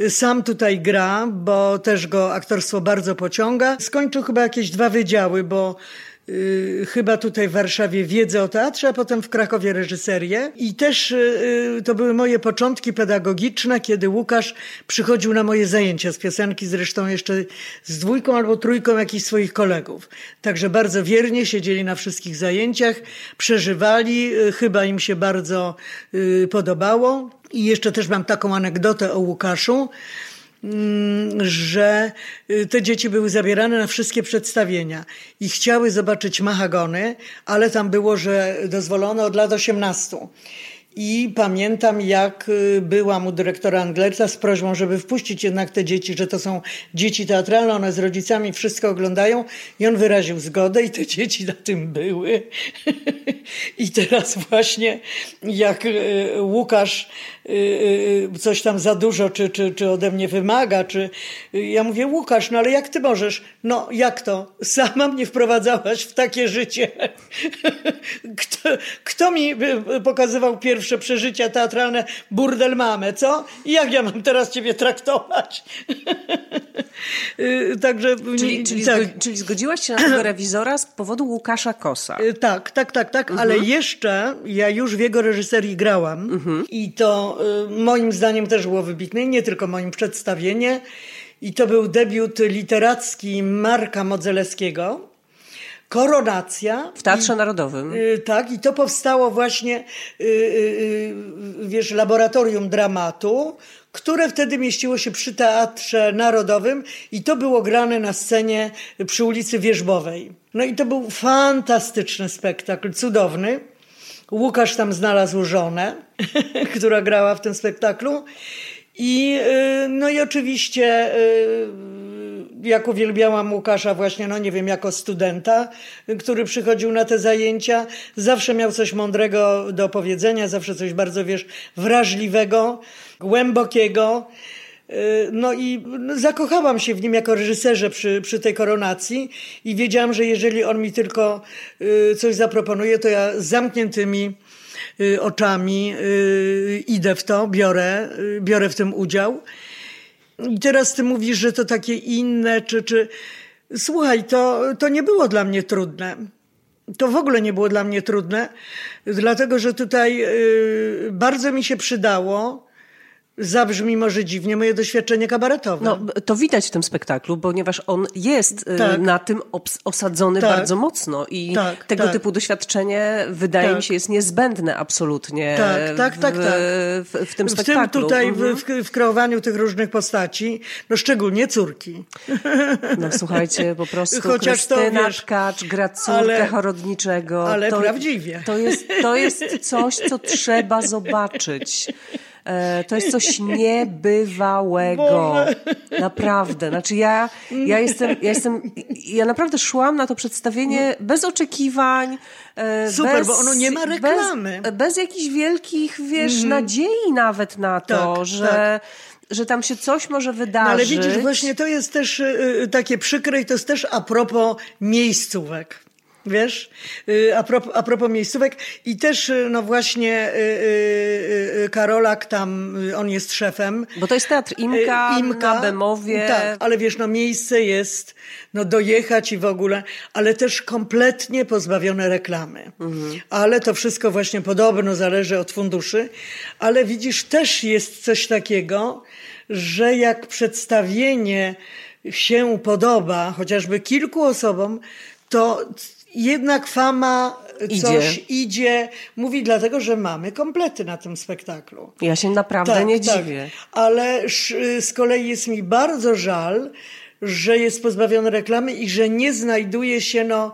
Sam tutaj gra, bo też go aktorstwo bardzo pociąga. Skończył chyba jakieś dwa wydziały, bo Y, chyba tutaj w Warszawie wiedzę o teatrze, a potem w Krakowie reżyserię. I też y, y, to były moje początki pedagogiczne, kiedy Łukasz przychodził na moje zajęcia z piosenki, zresztą jeszcze z dwójką albo trójką jakichś swoich kolegów. Także bardzo wiernie siedzieli na wszystkich zajęciach, przeżywali, chyba im się bardzo podobało. I jeszcze też mam taką anegdotę o Łukaszu. Mm, że y, te dzieci były zabierane na wszystkie przedstawienia i chciały zobaczyć mahagony, ale tam było, że dozwolono od lat 18. I pamiętam, jak y, byłam u dyrektora Anglerca z prośbą, żeby wpuścić jednak te dzieci, że to są dzieci teatralne, one z rodzicami wszystko oglądają. I on wyraził zgodę i te dzieci na tym były. I teraz właśnie, jak y, Łukasz y, coś tam za dużo, czy, czy, czy ode mnie wymaga, czy ja mówię, Łukasz, no ale jak ty możesz? No jak to? Sama mnie wprowadzałaś w takie życie. Kto, kto mi pokazywał pierwszy pierwsze przeżycia teatralne burdel mamy, co? I jak ja mam teraz ciebie traktować? Y, także... Czyli, czyli, tak. czyli zgodziłaś się na tego rewizora z powodu Łukasza Kosa. Y, tak, tak, tak, tak, mhm. ale jeszcze ja już w jego reżyserii grałam mhm. i to y, moim zdaniem też było wybitne, nie tylko moim przedstawienie. I to był debiut literacki Marka Modzelewskiego koronacja. W Teatrze i, Narodowym. Y, tak, i to powstało właśnie, y, y, wiesz, laboratorium dramatu, które wtedy mieściło się przy Teatrze Narodowym i to było grane na scenie przy ulicy Wierzbowej. No i to był fantastyczny spektakl, cudowny. Łukasz tam znalazł żonę, która grała w tym spektaklu. I, no i oczywiście jak uwielbiałam Łukasza właśnie, no nie wiem, jako studenta, który przychodził na te zajęcia. Zawsze miał coś mądrego do powiedzenia, zawsze coś bardzo, wiesz, wrażliwego, głębokiego. No i zakochałam się w nim jako reżyserze przy, przy tej koronacji i wiedziałam, że jeżeli on mi tylko y, coś zaproponuje, to ja z zamkniętymi y, oczami y, idę w to, biorę, biorę w tym udział. I teraz ty mówisz, że to takie inne, czy, czy... Słuchaj, to, to nie było dla mnie trudne. To w ogóle nie było dla mnie trudne, dlatego że tutaj yy, bardzo mi się przydało zabrzmi może dziwnie moje doświadczenie kabaretowe. No, to widać w tym spektaklu, ponieważ on jest y, tak. na tym osadzony tak. bardzo mocno i tak, tego tak. typu doświadczenie wydaje mi tak. się jest niezbędne absolutnie tak, tak, tak, tak. W, w, tym spektaklu. W tym tutaj mhm. w, w, kreowaniu tych różnych postaci, no szczególnie córki. No słuchajcie, po prostu Chociaż Krystyna to, wiesz, Tkacz gra córkę ale, chorodniczego. Ale to, prawdziwie. To jest, to jest coś, co trzeba zobaczyć. E, to jest coś niebywałego. Boże. Naprawdę. Znaczy ja, ja jestem, ja jestem, ja naprawdę szłam na to przedstawienie bez oczekiwań. E, Super, bez, bo ono nie ma reklamy. Bez, bez jakichś wielkich, wiesz, mm. nadziei nawet na to, tak, że tak że tam się coś może wydarzyć. No ale widzisz, właśnie to jest też y, takie przykre i to jest też a propos miejscówek. Wiesz, y, a propos, a propos miejscówek i też, y, no właśnie, y, Karolak tam, on jest szefem. Bo to jest teatr Imka, Imka na Bemowie. Tak, ale wiesz, no miejsce jest, no dojechać i w ogóle, ale też kompletnie pozbawione reklamy. Mhm. Ale to wszystko właśnie podobno zależy od funduszy. Ale widzisz, też jest coś takiego, że jak przedstawienie się podoba chociażby kilku osobom, to jednak fama idzie. coś idzie. Mówi dlatego, że mamy komplety na tym spektaklu. Ja się naprawdę tak, nie tak. dziwię. Ale z kolei jest mi bardzo żal, że jest pozbawiony reklamy i że nie znajduje się no,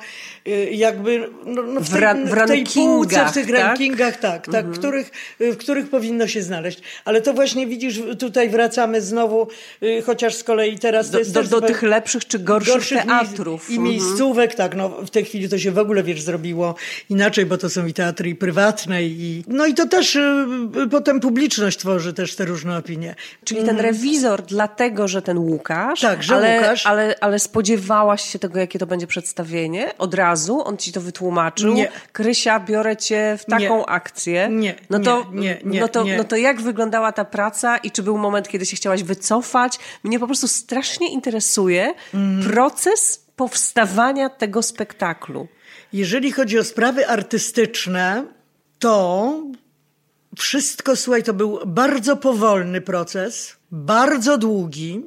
jakby no, no w, tej, w, w tej półce, w tych tak? rankingach, tak, tak mhm. których, w których powinno się znaleźć. Ale to właśnie widzisz, tutaj wracamy znowu, y, chociaż z kolei teraz... Do, do, do tych lepszych czy gorszych, gorszych teatrów. I mhm. miejscówek, tak, no w tej chwili to się w ogóle, wiesz, zrobiło inaczej, bo to są i teatry i prywatne i... No i to też y, potem publiczność tworzy też te różne opinie. Czyli ten mhm. rewizor dlatego, że ten Łukasz, tak, że ale Łukasz. Ale, ale spodziewałaś się tego, jakie to będzie przedstawienie? Od razu? On ci to wytłumaczył? Nie. Krysia, biorę cię w taką Nie. akcję. Nie, No to, nie, nie, no, to, nie. no to jak wyglądała ta praca i czy był moment, kiedy się chciałaś wycofać? Mnie po prostu strasznie interesuje Mm. proces powstawania tego spektaklu. Jeżeli chodzi o sprawy artystyczne, to wszystko, słuchaj, to był bardzo powolny proces, bardzo długi,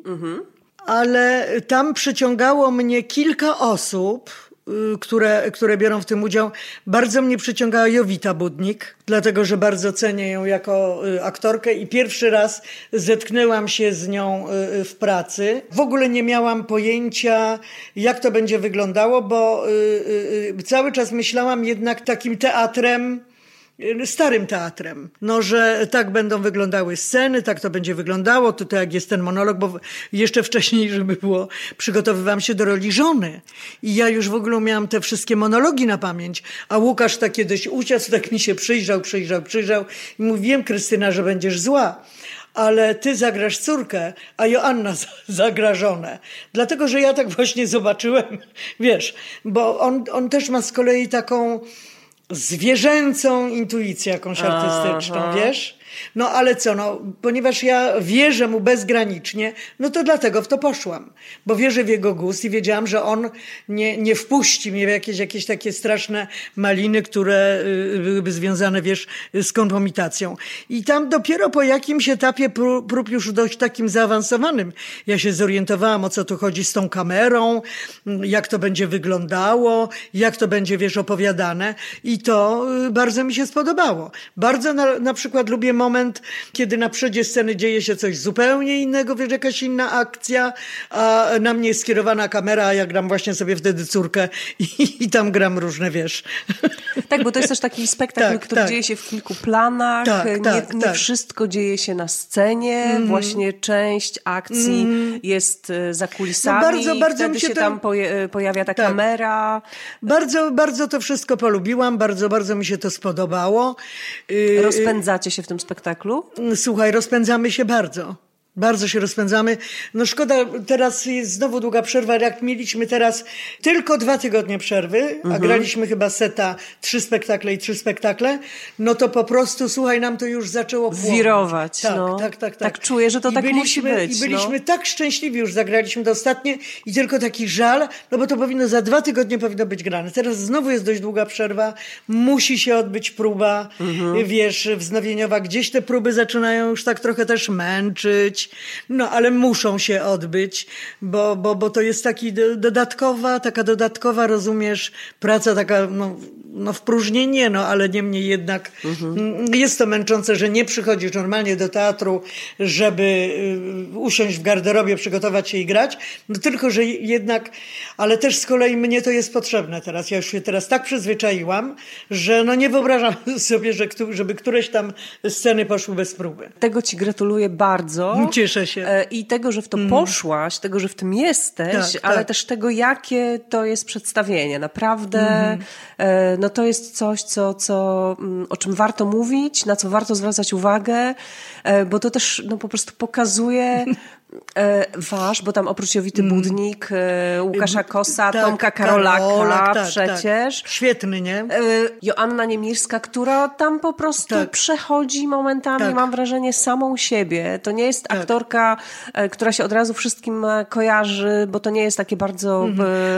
ale tam przyciągało mnie kilka osób, które, które biorą w tym udział. Bardzo mnie przyciągała Jowita Budnik, dlatego że bardzo cenię ją jako y, aktorkę i pierwszy raz zetknęłam się z nią y, y, w pracy. W ogóle nie miałam pojęcia, jak to będzie wyglądało, bo y, y, y, cały czas myślałam jednak takim teatrem, y, starym teatrem. No, że tak będą wyglądały sceny, tak to będzie wyglądało. Tutaj jak jest ten monolog, bo jeszcze wcześniej, żeby było, przygotowywałam się do roli żony. I ja już w ogóle miałam te wszystkie monologi na pamięć. A Łukasz tak kiedyś usiadł, tak mi się przyjrzał, przyjrzał, przyjrzał i mówi, wiem Krystyna, że będziesz zła. Ale ty zagrasz córkę, a Joanna za- zagra żonę. Dlatego, że ja tak właśnie zobaczyłem, wiesz, bo on, on też ma z kolei taką, zwierzęcą intuicję jakąś artystyczną, Aha. wiesz? No ale co, no, ponieważ ja wierzę mu bezgranicznie, no to dlatego w to poszłam. Bo wierzę w jego gust i wiedziałam, że on nie, nie wpuści mnie w jakieś, jakieś takie straszne maliny, które y, byłyby związane, wiesz, z kompromitacją. I tam dopiero po jakimś etapie prób, już dość takim zaawansowanym, ja się zorientowałam, o co tu chodzi z tą kamerą, jak to będzie wyglądało, jak to będzie, wiesz, opowiadane. I to y, bardzo mi się spodobało. Bardzo na, na przykład lubię moment, kiedy na przodzie sceny dzieje się coś zupełnie innego, wiesz, jakaś inna akcja, a na mnie jest skierowana kamera, a ja gram właśnie sobie wtedy córkę i, i tam gram różne, wiesz. Tak, bo to jest też taki spektakl, Tak, który tak. dzieje się w kilku planach. Tak, nie tak, nie tak. wszystko dzieje się na scenie. Właśnie część akcji jest e, za kulisami. No bardzo, bardzo wtedy mi się się tam poje, pojawia ta Tak. kamera. Bardzo, bardzo to wszystko polubiłam, bardzo, bardzo mi się to spodobało. Y, Rozpędzacie się w tym spektaklu? Słuchaj, rozpędzamy się bardzo. Bardzo się rozpędzamy. No szkoda, teraz jest znowu długa przerwa. Jak mieliśmy teraz tylko dwa tygodnie przerwy, a graliśmy chyba seta, trzy spektakle i trzy spektakle, no to po prostu, słuchaj, nam to już zaczęło płonąć. Wirować, Tak, no. tak, tak, tak. Tak czuję, że to I tak byliśmy, musi być, I byliśmy no. tak szczęśliwi, już zagraliśmy to ostatnie i tylko taki żal, no bo to powinno, za dwa tygodnie powinno być grane. Teraz znowu jest dość długa przerwa, musi się odbyć próba, Mhm. wiesz, wznowieniowa. Gdzieś te próby zaczynają już tak trochę też męczyć, no ale muszą się odbyć, bo, bo, bo to jest taki do, dodatkowa, taka dodatkowa, rozumiesz, praca taka, no, no w próżni nie, no ale niemniej jednak mm, jest to męczące, że nie przychodzisz normalnie do teatru, żeby y, usiąść w garderobie, przygotować się i grać, no tylko, że jednak, ale też z kolei mnie to jest potrzebne teraz. Ja już się teraz tak przyzwyczaiłam, że no nie wyobrażam sobie, że, żeby któreś tam sceny poszły bez próby. Tego ci gratuluję bardzo. Cieszę się. E, I tego, że w to poszłaś, tego, że w tym jesteś, Tak, ale tak. też tego, jakie to jest przedstawienie. Naprawdę, Mhm. E, no to jest coś, co, co, mm, o czym warto mówić, na co warto zwracać uwagę, e, bo to też no, po prostu pokazuje wasz, bo tam oprócz Jowity Budnik, e, Łukasza Kosa, Mm. Tak, Tomka Karolaka Karolak, tak, przecież. Tak. Świetny, nie? E, Joanna Niemirska, która tam po prostu Tak. przechodzi momentami, Tak. mam wrażenie, samą siebie. To nie jest aktorka, e, która się od razu wszystkim e, kojarzy, bo to nie jest takie bardzo...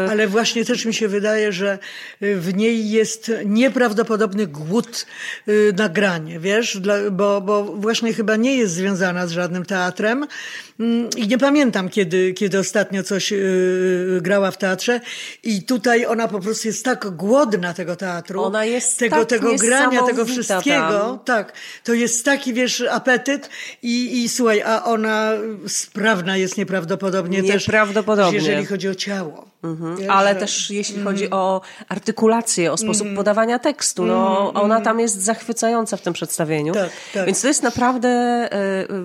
e, Ale właśnie też mi się wydaje, że y, w niej jest nieprawdopodobny głód y, na granie, wiesz, Dla, bo, bo właśnie chyba nie jest związana z żadnym teatrem Mm, i nie pamiętam, kiedy, kiedy ostatnio coś y, grała w teatrze i tutaj ona po prostu jest tak głodna tego teatru, Ona jest tego, tak tego grania, tego wszystkiego, tam. tak, to jest taki, wiesz, apetyt i, i słuchaj, a ona sprawna jest nieprawdopodobnie, Nieprawdopodobnie. też, jeżeli chodzi o ciało. Wiesz, ale też jeśli chodzi o artykulację, o sposób podawania tekstu, no, ona tam jest zachwycająca w tym przedstawieniu. Tak, tak. Więc to jest naprawdę e,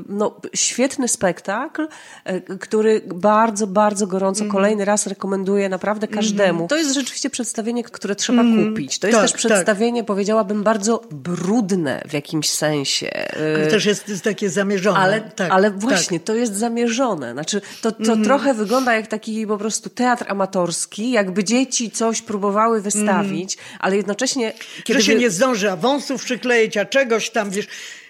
no, świetny spektakl e, który bardzo, bardzo gorąco mm. kolejny raz rekomenduję naprawdę każdemu. Mm. To jest rzeczywiście przedstawienie, które trzeba mm. kupić. To jest tak, też tak. przedstawienie, powiedziałabym, bardzo brudne w jakimś sensie. Ale też jest, jest takie zamierzone. Ale, tak, ale właśnie, tak. to jest zamierzone. Znaczy, to, to mm. trochę wygląda jak taki po prostu teatr amatorski, jakby dzieci coś próbowały wystawić, mm. ale jednocześnie... Kiedy Że się wy... nie zdąży, a wąsów przykleić, a czegoś tam, wiesz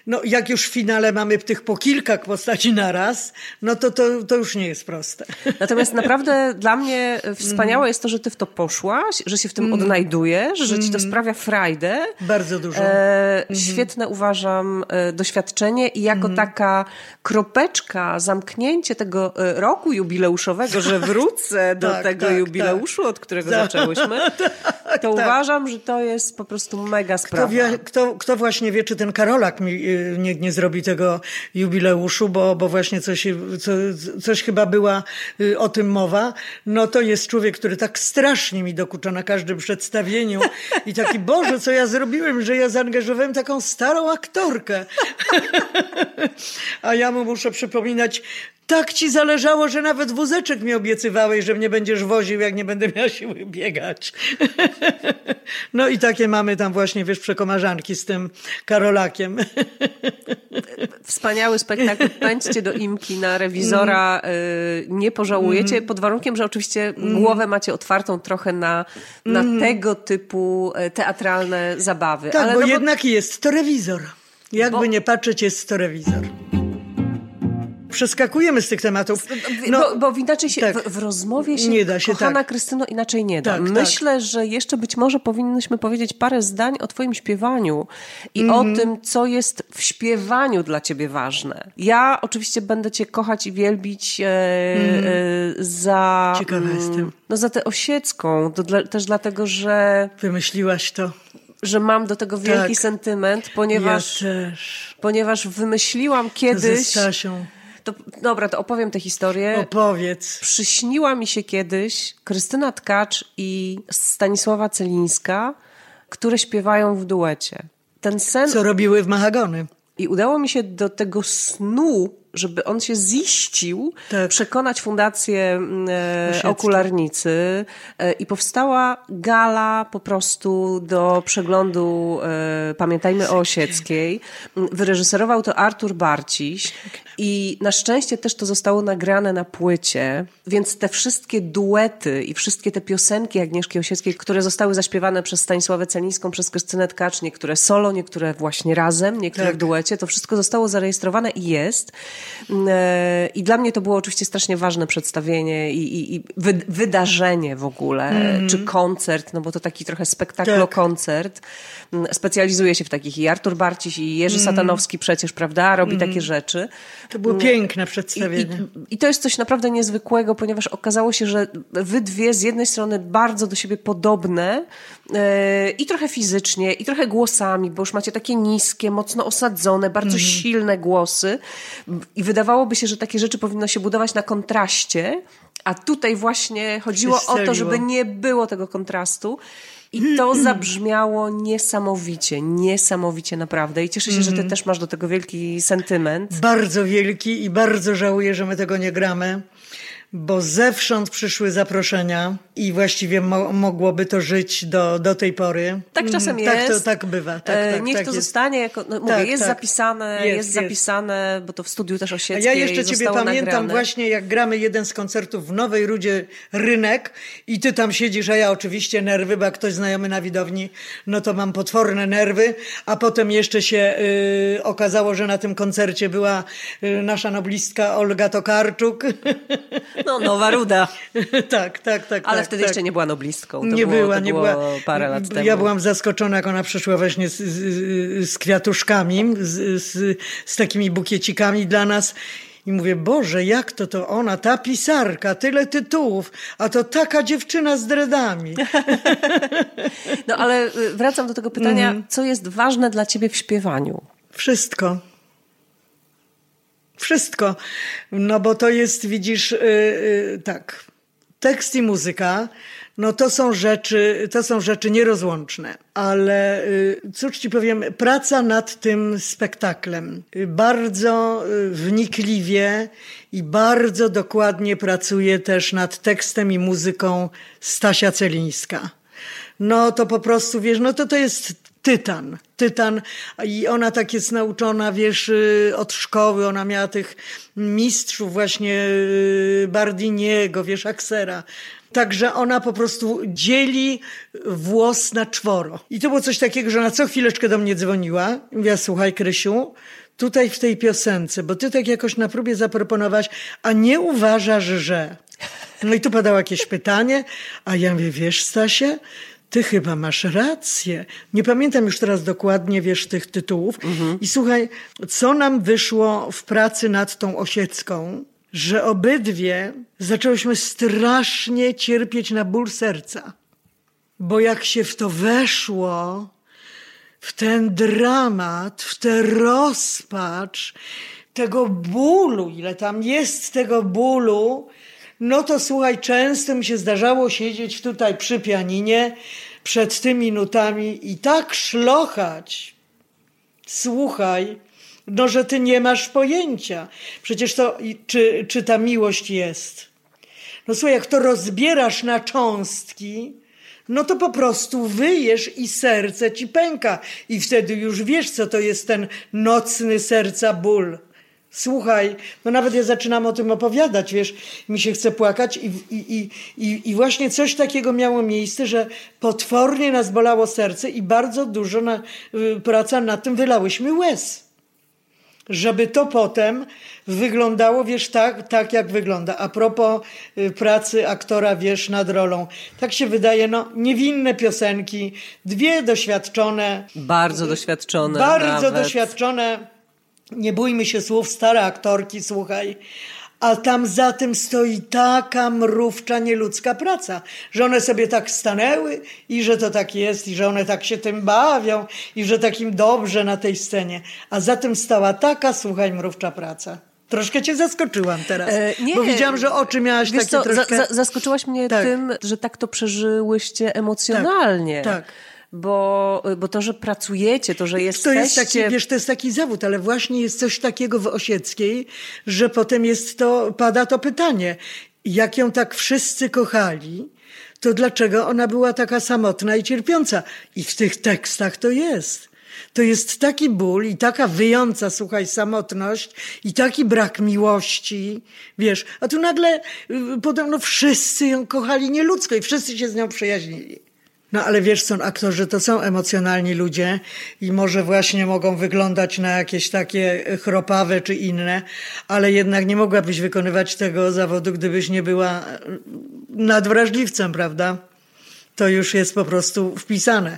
no jak już w finale mamy tych po kilka postaci naraz, no to, to, to już nie jest proste. Natomiast naprawdę dla mnie wspaniałe jest to, że ty w to poszłaś, że się w tym mm. odnajdujesz, że ci to mm. sprawia frajdę. Bardzo dużo. E, mm. Świetne uważam e, doświadczenie i jako mm. taka kropeczka, zamknięcie tego e, roku jubileuszowego, że wrócę do tak, tego tak, jubileuszu, tak. od którego tak. zaczęłyśmy, to tak. uważam, że to jest po prostu mega sprawa. Kto, wie, kto, kto właśnie wie, czy ten Karolak mi nie, nie zrobi tego jubileuszu, bo, bo właśnie coś, co, coś chyba była y, o tym mowa, no to jest człowiek, który tak strasznie mi dokucza na każdym przedstawieniu i taki, Boże, co ja zrobiłem, że ja zaangażowałem taką starą aktorkę. A ja mu muszę przypominać, tak ci zależało, że nawet wózeczek mi obiecywałeś, że mnie będziesz woził, jak nie będę miała siły biegać. no i takie mamy tam właśnie, wiesz, przekomarzanki z tym Karolakiem. Wspaniały spektakl. Pędźcie do Imki na rewizora. Mm. Nie pożałujecie, mm. pod warunkiem, że oczywiście głowę macie otwartą trochę na, na mm. tego typu e, teatralne zabawy. Tak, Ale bo no jednak bo... jest to rewizor. Jakby bo... nie patrzeć, jest to rewizor przeskakujemy z tych tematów. No, bo, bo inaczej się, tak, w, w, rozmowie się, nie da się kochana tak. Krystyno, inaczej nie da. Tak, tak. Myślę, tak. że jeszcze być może powinnyśmy powiedzieć parę zdań o twoim śpiewaniu i mm o mhm. tym, co jest w śpiewaniu dla ciebie ważne. Ja oczywiście będę cię kochać i wielbić e, mm e, za... Ciekawa mm, jestem. No za tę osiecką. To dla, też dlatego, że... Wymyśliłaś to że mam do tego wielki tak. sentyment, ponieważ, ja też. ponieważ wymyśliłam kiedyś. Ze Stasią. To, dobra, to opowiem tę historię. Opowiedz. Przyśniła mi się kiedyś Krystyna Tkacz i Stanisława Celińska, które śpiewają w duecie. Ten sen... Co robiły w Mahagony. I udało mi się do tego snu żeby on się ziścił, tak. przekonać Fundację mm, e, Okularnicy e, i powstała gala po prostu do przeglądu e, Pamiętajmy o Osieckiej. Wyreżyserował to Artur Barciś i na szczęście też to zostało nagrane na płycie, więc te wszystkie duety i wszystkie te piosenki Agnieszki Osieckiej, które zostały zaśpiewane przez Stanisławę Celińską, przez Krystynę Tkacz, niektóre solo, niektóre właśnie razem, niektóre tak. w duecie, to wszystko zostało zarejestrowane i jest. E, I dla mnie to było oczywiście strasznie ważne przedstawienie i, i, i wy, wydarzenie w ogóle, mm. czy koncert, no bo to taki trochę spektaklo-koncert. Tak. Mm, specjalizuje się w takich i Artur Barciś, i Jerzy mm. Satanowski przecież, prawda, robi mm. takie rzeczy. To było piękne przedstawienie. I, I, to jest coś naprawdę niezwykłego, ponieważ okazało się, że wy dwie z jednej strony bardzo do siebie podobne i trochę fizycznie, i trochę głosami, bo już macie takie niskie, mocno osadzone, bardzo mm. silne głosy i wydawałoby się, że takie rzeczy powinno się budować na kontraście, a tutaj właśnie chodziło o to, żeby nie było tego kontrastu. I to zabrzmiało niesamowicie, niesamowicie naprawdę. I cieszę się, że ty mhm. też masz do tego wielki sentyment. Bardzo wielki i bardzo żałuję, że my tego nie gramy bo zewsząd przyszły zaproszenia i właściwie mo mogłoby to żyć do, do tej pory. Tak czasem jest. Tak, to, tak bywa. Tak, e, tak, Niech tak to jest. zostanie, jako, no, mówię, tak, jest tak. zapisane, jest, jest, zapisane, bo to w studiu też osieckiej A ja jeszcze ciebie pamiętam nagrane. właśnie, jak gramy jeden z koncertów w Nowej Rudzie Rynek i ty tam siedzisz, a ja oczywiście nerwy, bo jak ktoś znajomy na widowni, no to mam potworne nerwy, a potem jeszcze się y, okazało, że na tym koncercie była y, nasza noblistka Olga Tokarczuk. No, Nowa Ruda. tak, tak, tak. Ale tak, wtedy tak. jeszcze nie była noblistką. To nie było, była, to nie było była. parę lat temu. Ja byłam zaskoczona, jak ona przyszła właśnie z, z, z kwiatuszkami, z, z, z takimi bukiecikami dla nas. I mówię, Boże, jak to to ona, ta pisarka, tyle tytułów, a to taka dziewczyna z dredami. No ale y, wracam do tego pytania, mm. co jest ważne dla ciebie w śpiewaniu? Wszystko. Wszystko. No bo to jest, widzisz, yy, yy, tak. Tekst i muzyka, no to są rzeczy, to są rzeczy nierozłączne. Ale y, cóż ci powiem, praca nad tym spektaklem y, bardzo y, wnikliwie i bardzo dokładnie pracuje też nad tekstem i muzyką Stasia Celińska. No to po prostu, wiesz, no to to jest tytan. Tytan i ona tak jest nauczona, wiesz, od szkoły, ona miała tych mistrzów właśnie Bardiniego, wiesz, Aksera, Także ona po prostu dzieli włos na czworo. I to było coś takiego, że ona co chwileczkę do mnie dzwoniła. Mówiła, słuchaj Krysiu, tutaj w tej piosence, bo ty tak jakoś na próbie zaproponować, a nie uważasz, że... No i tu padało jakieś pytanie, a ja mówię, wiesz Stasie, ty chyba masz rację. Nie pamiętam już teraz dokładnie, wiesz, tych tytułów. Mhm. I słuchaj, co nam wyszło w pracy nad tą Osiecką, że obydwie zaczęłyśmy strasznie cierpieć na ból serca. Bo jak się w to weszło, w ten dramat, w tę rozpacz, tego bólu, ile tam jest tego bólu, no to słuchaj, często mi się zdarzało siedzieć tutaj przy pianinie przed tymi nutami i tak szlochać. Słuchaj, no, że ty nie masz pojęcia. Przecież to, czy, czy ta miłość jest. No słuchaj, jak to rozbierasz na cząstki, no to po prostu wyjesz i serce ci pęka. I wtedy już wiesz, co to jest ten nocny serca ból. Słuchaj, no nawet ja zaczynam o tym opowiadać, wiesz, mi się chce płakać i, i, i, i właśnie coś takiego miało miejsce, że potwornie nas bolało serce i bardzo dużo na, y, praca nad tym wylałyśmy łez żeby to potem wyglądało, wiesz, tak, tak jak wygląda. A propos y, pracy aktora, wiesz, nad rolą. Tak się wydaje, no, niewinne piosenki, dwie doświadczone. Bardzo doświadczone. Bardzo nawet. doświadczone. Nie bójmy się słów, stare aktorki, słuchaj a tam za tym stoi taka mrówcza, nieludzka praca, że one sobie tak stanęły i że to tak jest i że one tak się tym bawią i że takim dobrze na tej scenie. A za tym stała taka, słuchaj, mrówcza praca. Troszkę cię zaskoczyłam teraz, e, nie, bo widziałam, że oczy miałaś takie co, troszkę... Za, zaskoczyłaś mnie tak. tym, że tak to przeżyłyście emocjonalnie. Tak, tak bo, bo to, że pracujecie, to, że jesteście... To jest taki, wiesz, to jest taki zawód, ale właśnie jest coś takiego w Osieckiej, że potem jest to, pada to pytanie, jak ją tak wszyscy kochali, to dlaczego ona była taka samotna i cierpiąca? I w tych tekstach to jest. To jest taki ból i taka wyjąca, słuchaj, samotność i taki brak miłości, wiesz. A tu nagle y, podobno wszyscy ją kochali nieludzko i wszyscy się z nią przyjaźnili. No ale wiesz, są aktorzy to są emocjonalni ludzie i może właśnie mogą wyglądać na jakieś takie chropawe czy inne, ale jednak nie mogłabyś wykonywać tego zawodu, gdybyś nie była nadwrażliwcem, prawda? To już jest po prostu wpisane.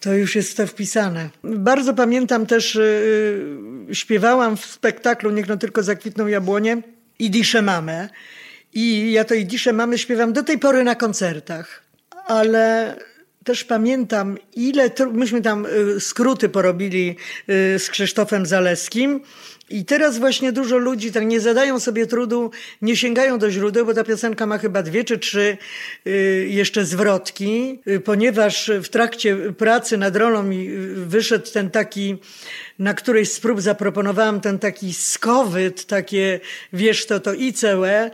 To już jest to wpisane. Bardzo pamiętam też, yy, śpiewałam w spektaklu Niech no tylko zakwitną jabłonie i Diszę Mamę. I ja to i Diszę Mamy śpiewam do tej pory na koncertach ale też pamiętam, ile myśmy tam y, skróty porobili y, z Krzysztofem Zaleskim. I teraz właśnie dużo ludzi tak nie zadają sobie trudu, nie sięgają do źródeł, bo ta piosenka ma chyba dwie czy trzy y, jeszcze zwrotki, ponieważ w trakcie pracy nad rolą mi wyszedł ten taki na którejś z prób zaproponowałam ten taki skowyt, takie wiesz to, to ICE,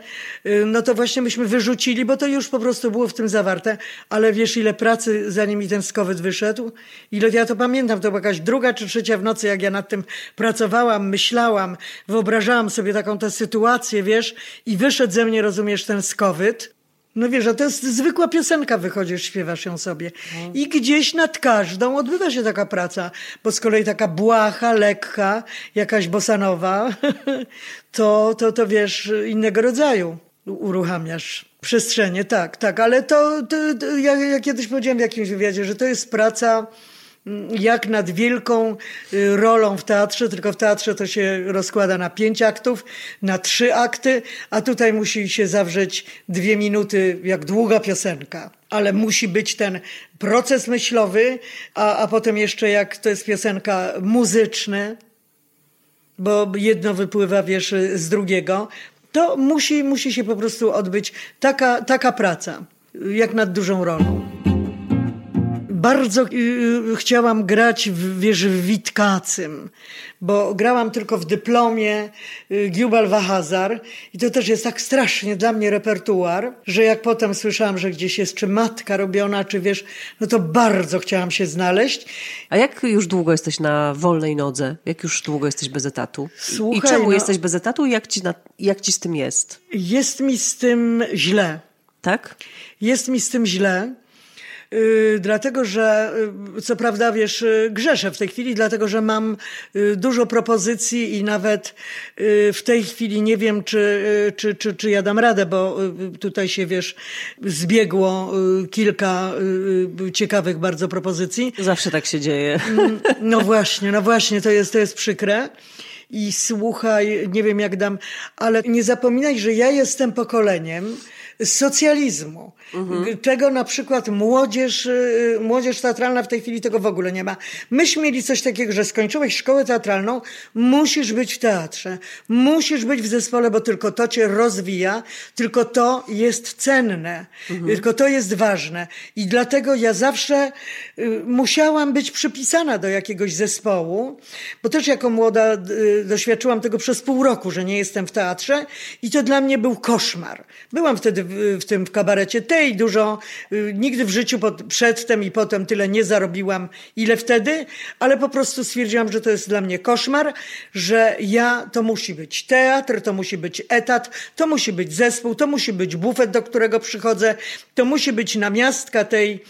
no to właśnie myśmy wyrzucili, bo to już po prostu było w tym zawarte, ale wiesz ile pracy zanim mi ten skowyt wyszedł? Ile ja to pamiętam, to była jakaś druga czy trzecia w nocy, jak ja nad tym pracowałam, myślałam, wyobrażałam sobie taką tę sytuację, wiesz, i wyszedł ze mnie, rozumiesz, ten skowyt. No wiesz, a to jest zwykła piosenka, wychodzisz, śpiewasz ją sobie. I gdzieś nad każdą odbywa się taka praca, bo z kolei taka błaha, lekka, jakaś bosanowa, to, to, to wiesz, innego rodzaju uruchamiasz przestrzenie, tak, tak, ale to, to, to ja, ja kiedyś powiedziałem w jakimś wywiadzie, że to jest praca jak nad wielką y, rolą w teatrze, tylko w teatrze to się rozkłada na pięć aktów, na trzy akty, a tutaj musi się zawrzeć dwie minuty, jak długa piosenka. Ale musi być ten proces myślowy, a, a potem jeszcze jak to jest piosenka muzyczna, bo jedno wypływa, wiesz, z drugiego, To musi, musi się po prostu odbyć taka, taka praca, jak nad dużą rolą bardzo y, chciałam grać w, wiesz, w Witkacym, bo grałam tylko w dyplomie y, Giubal Wahazar i to też jest tak strasznie dla mnie repertuar, że jak potem słyszałam, że gdzieś jest czy matka robiona, czy wiesz, no to bardzo chciałam się znaleźć. A jak już długo jesteś na wolnej nodze? Jak już długo jesteś bez etatu? Słuchaj, I czemu no, jesteś bez etatu i jak ci, na, jak ci z tym jest? Jest mi z tym źle. Tak? Jest mi z tym źle. Yy, dlatego, że yy, co prawda, wiesz, yy, grzeszę w tej chwili, dlatego, że mam y, dużo propozycji i nawet y, w tej chwili nie wiem, czy, y, czy, czy, czy ja dam radę, bo tutaj się, wiesz, zbiegło kilka ciekawych bardzo propozycji. Zawsze tak się dzieje. Mm, no właśnie, no właśnie, to jest, to jest przykre. I słuchaj, nie wiem jak dam, ale nie zapominaj, że ja jestem pokoleniem, socjalizmu. Mhm. Czego na przykład młodzież, y, młodzież teatralna w tej chwili tego w ogóle nie ma. Myśmy mieli coś takiego, że skończyłeś szkołę teatralną, musisz być w teatrze, musisz być w zespole, bo tylko to cię rozwija, tylko to jest cenne, mhm. tylko to jest ważne. I dlatego ja zawsze y, musiałam być przypisana do jakiegoś zespołu, bo też jako młoda y, doświadczyłam tego przez pół roku, że nie jestem w teatrze i to dla mnie był koszmar. Byłam wtedy w, w tym w kabarecie tej dużo, y, nigdy w życiu pod, przedtem i potem tyle nie zarobiłam, ile wtedy, ale po prostu stwierdziłam, że to jest dla mnie koszmar, że ja, to musi być teatr, to musi być etat, to musi być zespół, to musi być bufet, do którego przychodzę, to musi być namiastka tej,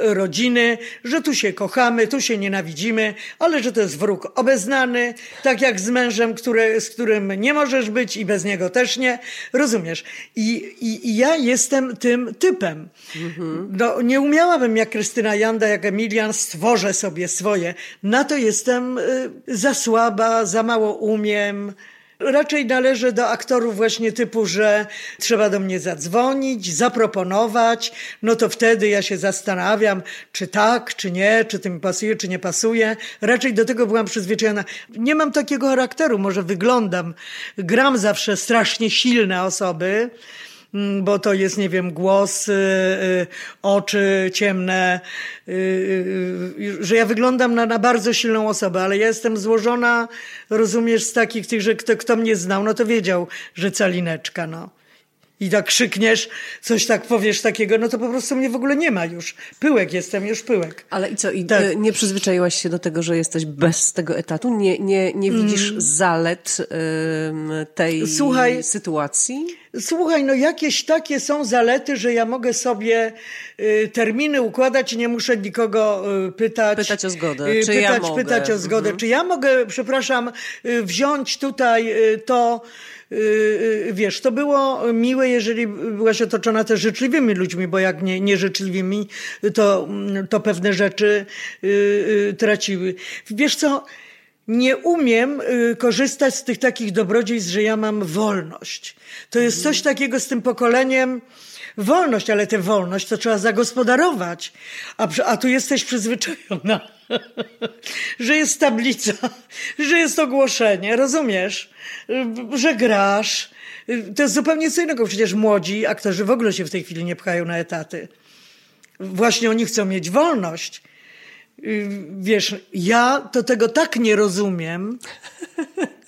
rodziny, że tu się kochamy, tu się nienawidzimy, ale że to jest wróg obeznany, tak jak z mężem, który, z którym nie możesz być i bez niego też nie. Rozumiesz? I, i, i ja jestem tym typem. Mhm. No, nie umiałabym jak Krystyna Janda, jak Emilian, stworzę sobie swoje. Na to jestem y, za słaba, za mało umiem. Raczej należę do aktorów właśnie typu, że trzeba do mnie zadzwonić, zaproponować, no to wtedy ja się zastanawiam, czy tak, czy nie, czy to mi pasuje, czy nie pasuje. Raczej do tego byłam przyzwyczajona. Nie mam takiego charakteru, może wyglądam. Gram zawsze strasznie silne osoby, bo to jest, nie wiem, głos, y, y, oczy ciemne, y, że ja wyglądam na, na bardzo silną osobę, ale ja jestem złożona, rozumiesz, z takich tych, że kto, kto mnie znał, no to wiedział, że calineczka, no i tak krzykniesz, coś tak powiesz takiego, no to po prostu mnie w ogóle nie ma już. Pyłek jestem, już pyłek. Ale i co, i tak. nie przyzwyczaiłaś się do tego, że jesteś bez tego etatu? Nie, nie, nie widzisz mm. zalet tej Słuchaj, sytuacji? Słuchaj, no jakieś takie są zalety, że ja mogę sobie y, terminy układać i nie muszę nikogo y, pytać. Pytać o zgodę. Y, czy pytać, ja mogę? pytać o zgodę. Mhm. Czy ja mogę, przepraszam, y, wziąć tutaj y, to wiesz, to było miłe, jeżeli byłaś otoczona też życzliwymi ludźmi, bo jak nie, nieżyczliwymi, to, to pewne rzeczy y, traciły. Wiesz co, nie umiem korzystać z tych takich dobrodziejstw, że ja mam wolność. To jest coś takiego z tym pokoleniem, wolność, ale tę wolność to trzeba zagospodarować. A, a tu jesteś przyzwyczajona, że jest tablica, że jest ogłoszenie, rozumiesz? Że grasz. To jest zupełnie co innego. Przecież młodzi aktorzy w ogóle się w tej chwili nie pchają na etaty. Właśnie oni chcą mieć wolność. Wiesz, ja to tego tak nie rozumiem.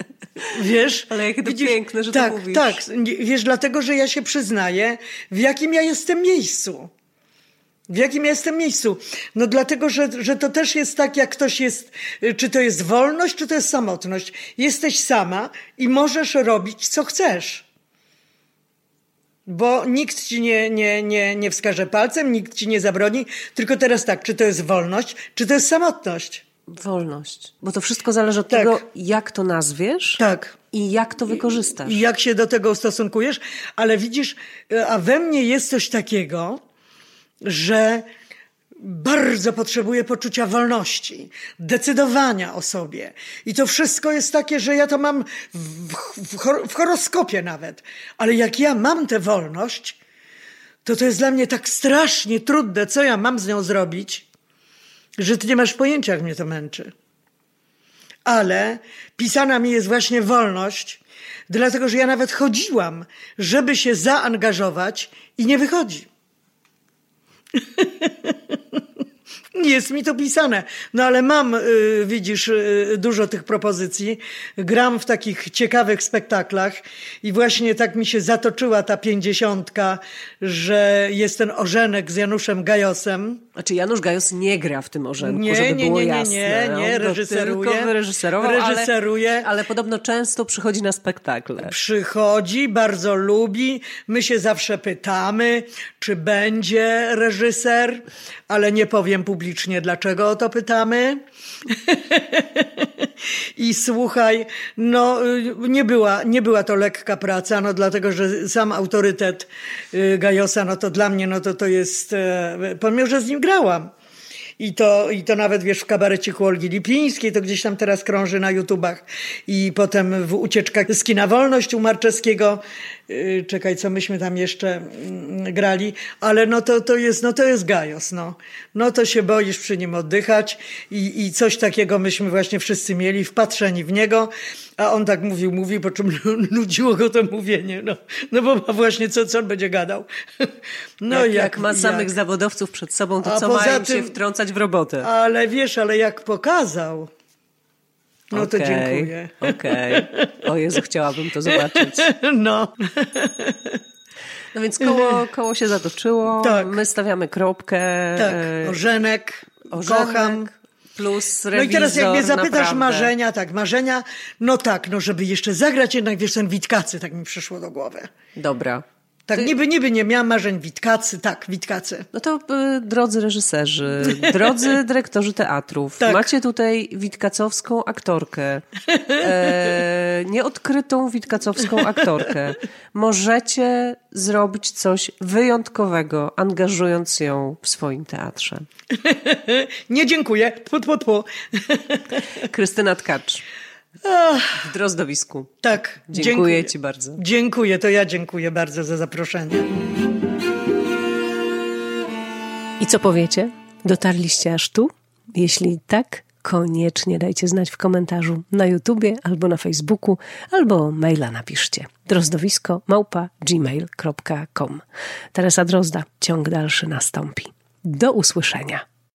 Wiesz? Ale jakie to widzisz, piękne, że tak, to mówisz. Tak, wiesz, dlatego, że ja się przyznaję, w jakim ja jestem miejscu. W jakim ja jestem miejscu? No dlatego, że, że to też jest tak, jak ktoś jest, czy to jest wolność, czy to jest samotność. Jesteś sama i możesz robić, co chcesz. Bo nikt ci nie, nie, nie, nie wskaże palcem, nikt ci nie zabroni. Tylko teraz tak, czy to jest wolność, czy to jest samotność. Wolność. Bo to wszystko zależy od tak. tego, jak to nazwiesz. Tak. I jak to wykorzystasz. I jak się do tego ustosunkujesz. Ale widzisz, a we mnie jest coś takiego, że bardzo potrzebuję poczucia wolności, decydowania o sobie. I to wszystko jest takie, że ja to mam w, w, w horoskopie nawet. Ale jak ja mam tę wolność, to to jest dla mnie tak strasznie trudne, co ja mam z nią zrobić, że ty nie masz pojęcia, jak mnie to męczy. Ale pisana mi jest właśnie wolność, Dlatego, że ja nawet chodziłam, żeby się zaangażować i nie wychodzi. Nie jest mi to pisane. No ale mam, y, widzisz, y, dużo tych propozycji. Gram w takich ciekawych spektaklach i właśnie tak mi się zatoczyła ta pięćdziesiątka, że jest ten Orzenek z Januszem Gajosem. Znaczy Janusz Gajos nie gra w tym Orzenku, nie, żeby nie, było nie, nie, jasne. nie, nie, go reżyseruje. Tylko wyreżyserował, Reżyseruje. Ale, ale podobno często przychodzi na spektakle. Przychodzi, bardzo lubi. My się zawsze pytamy, czy będzie reżyser, ale nie powiem publicznie, dlaczego o to pytamy. I słuchaj, no y, nie była, nie była to lekka praca, no dlatego, że sam autorytet y, Gajosa, no to dla mnie, no to to jest, e, pomimo, że z nim grałam. I to, I to nawet, wiesz, w kabarecie Olgi Lipińskiej, to gdzieś tam teraz krąży na YouTubach. I potem w Ucieczkach z kina Wolność u Marczewskiego. Yy, czekaj, co myśmy tam jeszcze yy, grali. Ale no to, to jest, no to jest Gajos, no. No to się boisz przy nim oddychać. I, I coś takiego myśmy właśnie wszyscy mieli, wpatrzeni w niego. A on tak mówił, mówił, po czym nudziło go to mówienie. No, no bo ma właśnie co, co on będzie gadał. No jak, jak, jak ma samych jak. zawodowców przed sobą, to A co mają tym, się wtrącać w robotę? Ale wiesz, ale jak pokazał, no okay, to dziękuję. Okej. Okay. O Jezu, chciałabym to zobaczyć. No. No więc koło, koło się zatoczyło. Tak. My stawiamy kropkę. Tak. E, Orzenek. Orzenek. Kocham plus rewizor, No i teraz jak mnie zapytasz naprawdę. marzenia, tak, marzenia, no tak, no żeby jeszcze zagrać jednak, wiesz, ten Witkacy, tak mi przyszło do głowy. Dobra. Tak, Ty... niby, niby nie miałam marzeń Witkacy, tak, Witkacy. No to y, drodzy reżyserzy, drodzy dyrektorzy teatrów, tak. macie tutaj witkacowską aktorkę, e, nieodkrytą witkacowską aktorkę. Możecie zrobić coś wyjątkowego, angażując ją w swoim teatrze. nie dziękuję. Tfu, tfu, tfu. Krystyna Tkacz. W Drozdowisku. Tak. Dziękuję, dziękuję Ci bardzo. Dziękuję, to ja dziękuję bardzo za zaproszenie. I co powiecie? Dotarliście aż tu? Jeśli tak, koniecznie dajcie znać w komentarzu na YouTubie albo na Facebooku, albo maila napiszcie. Drozdowisko małpa gmail.com. Teresa Drozda, ciąg dalszy nastąpi. Do usłyszenia.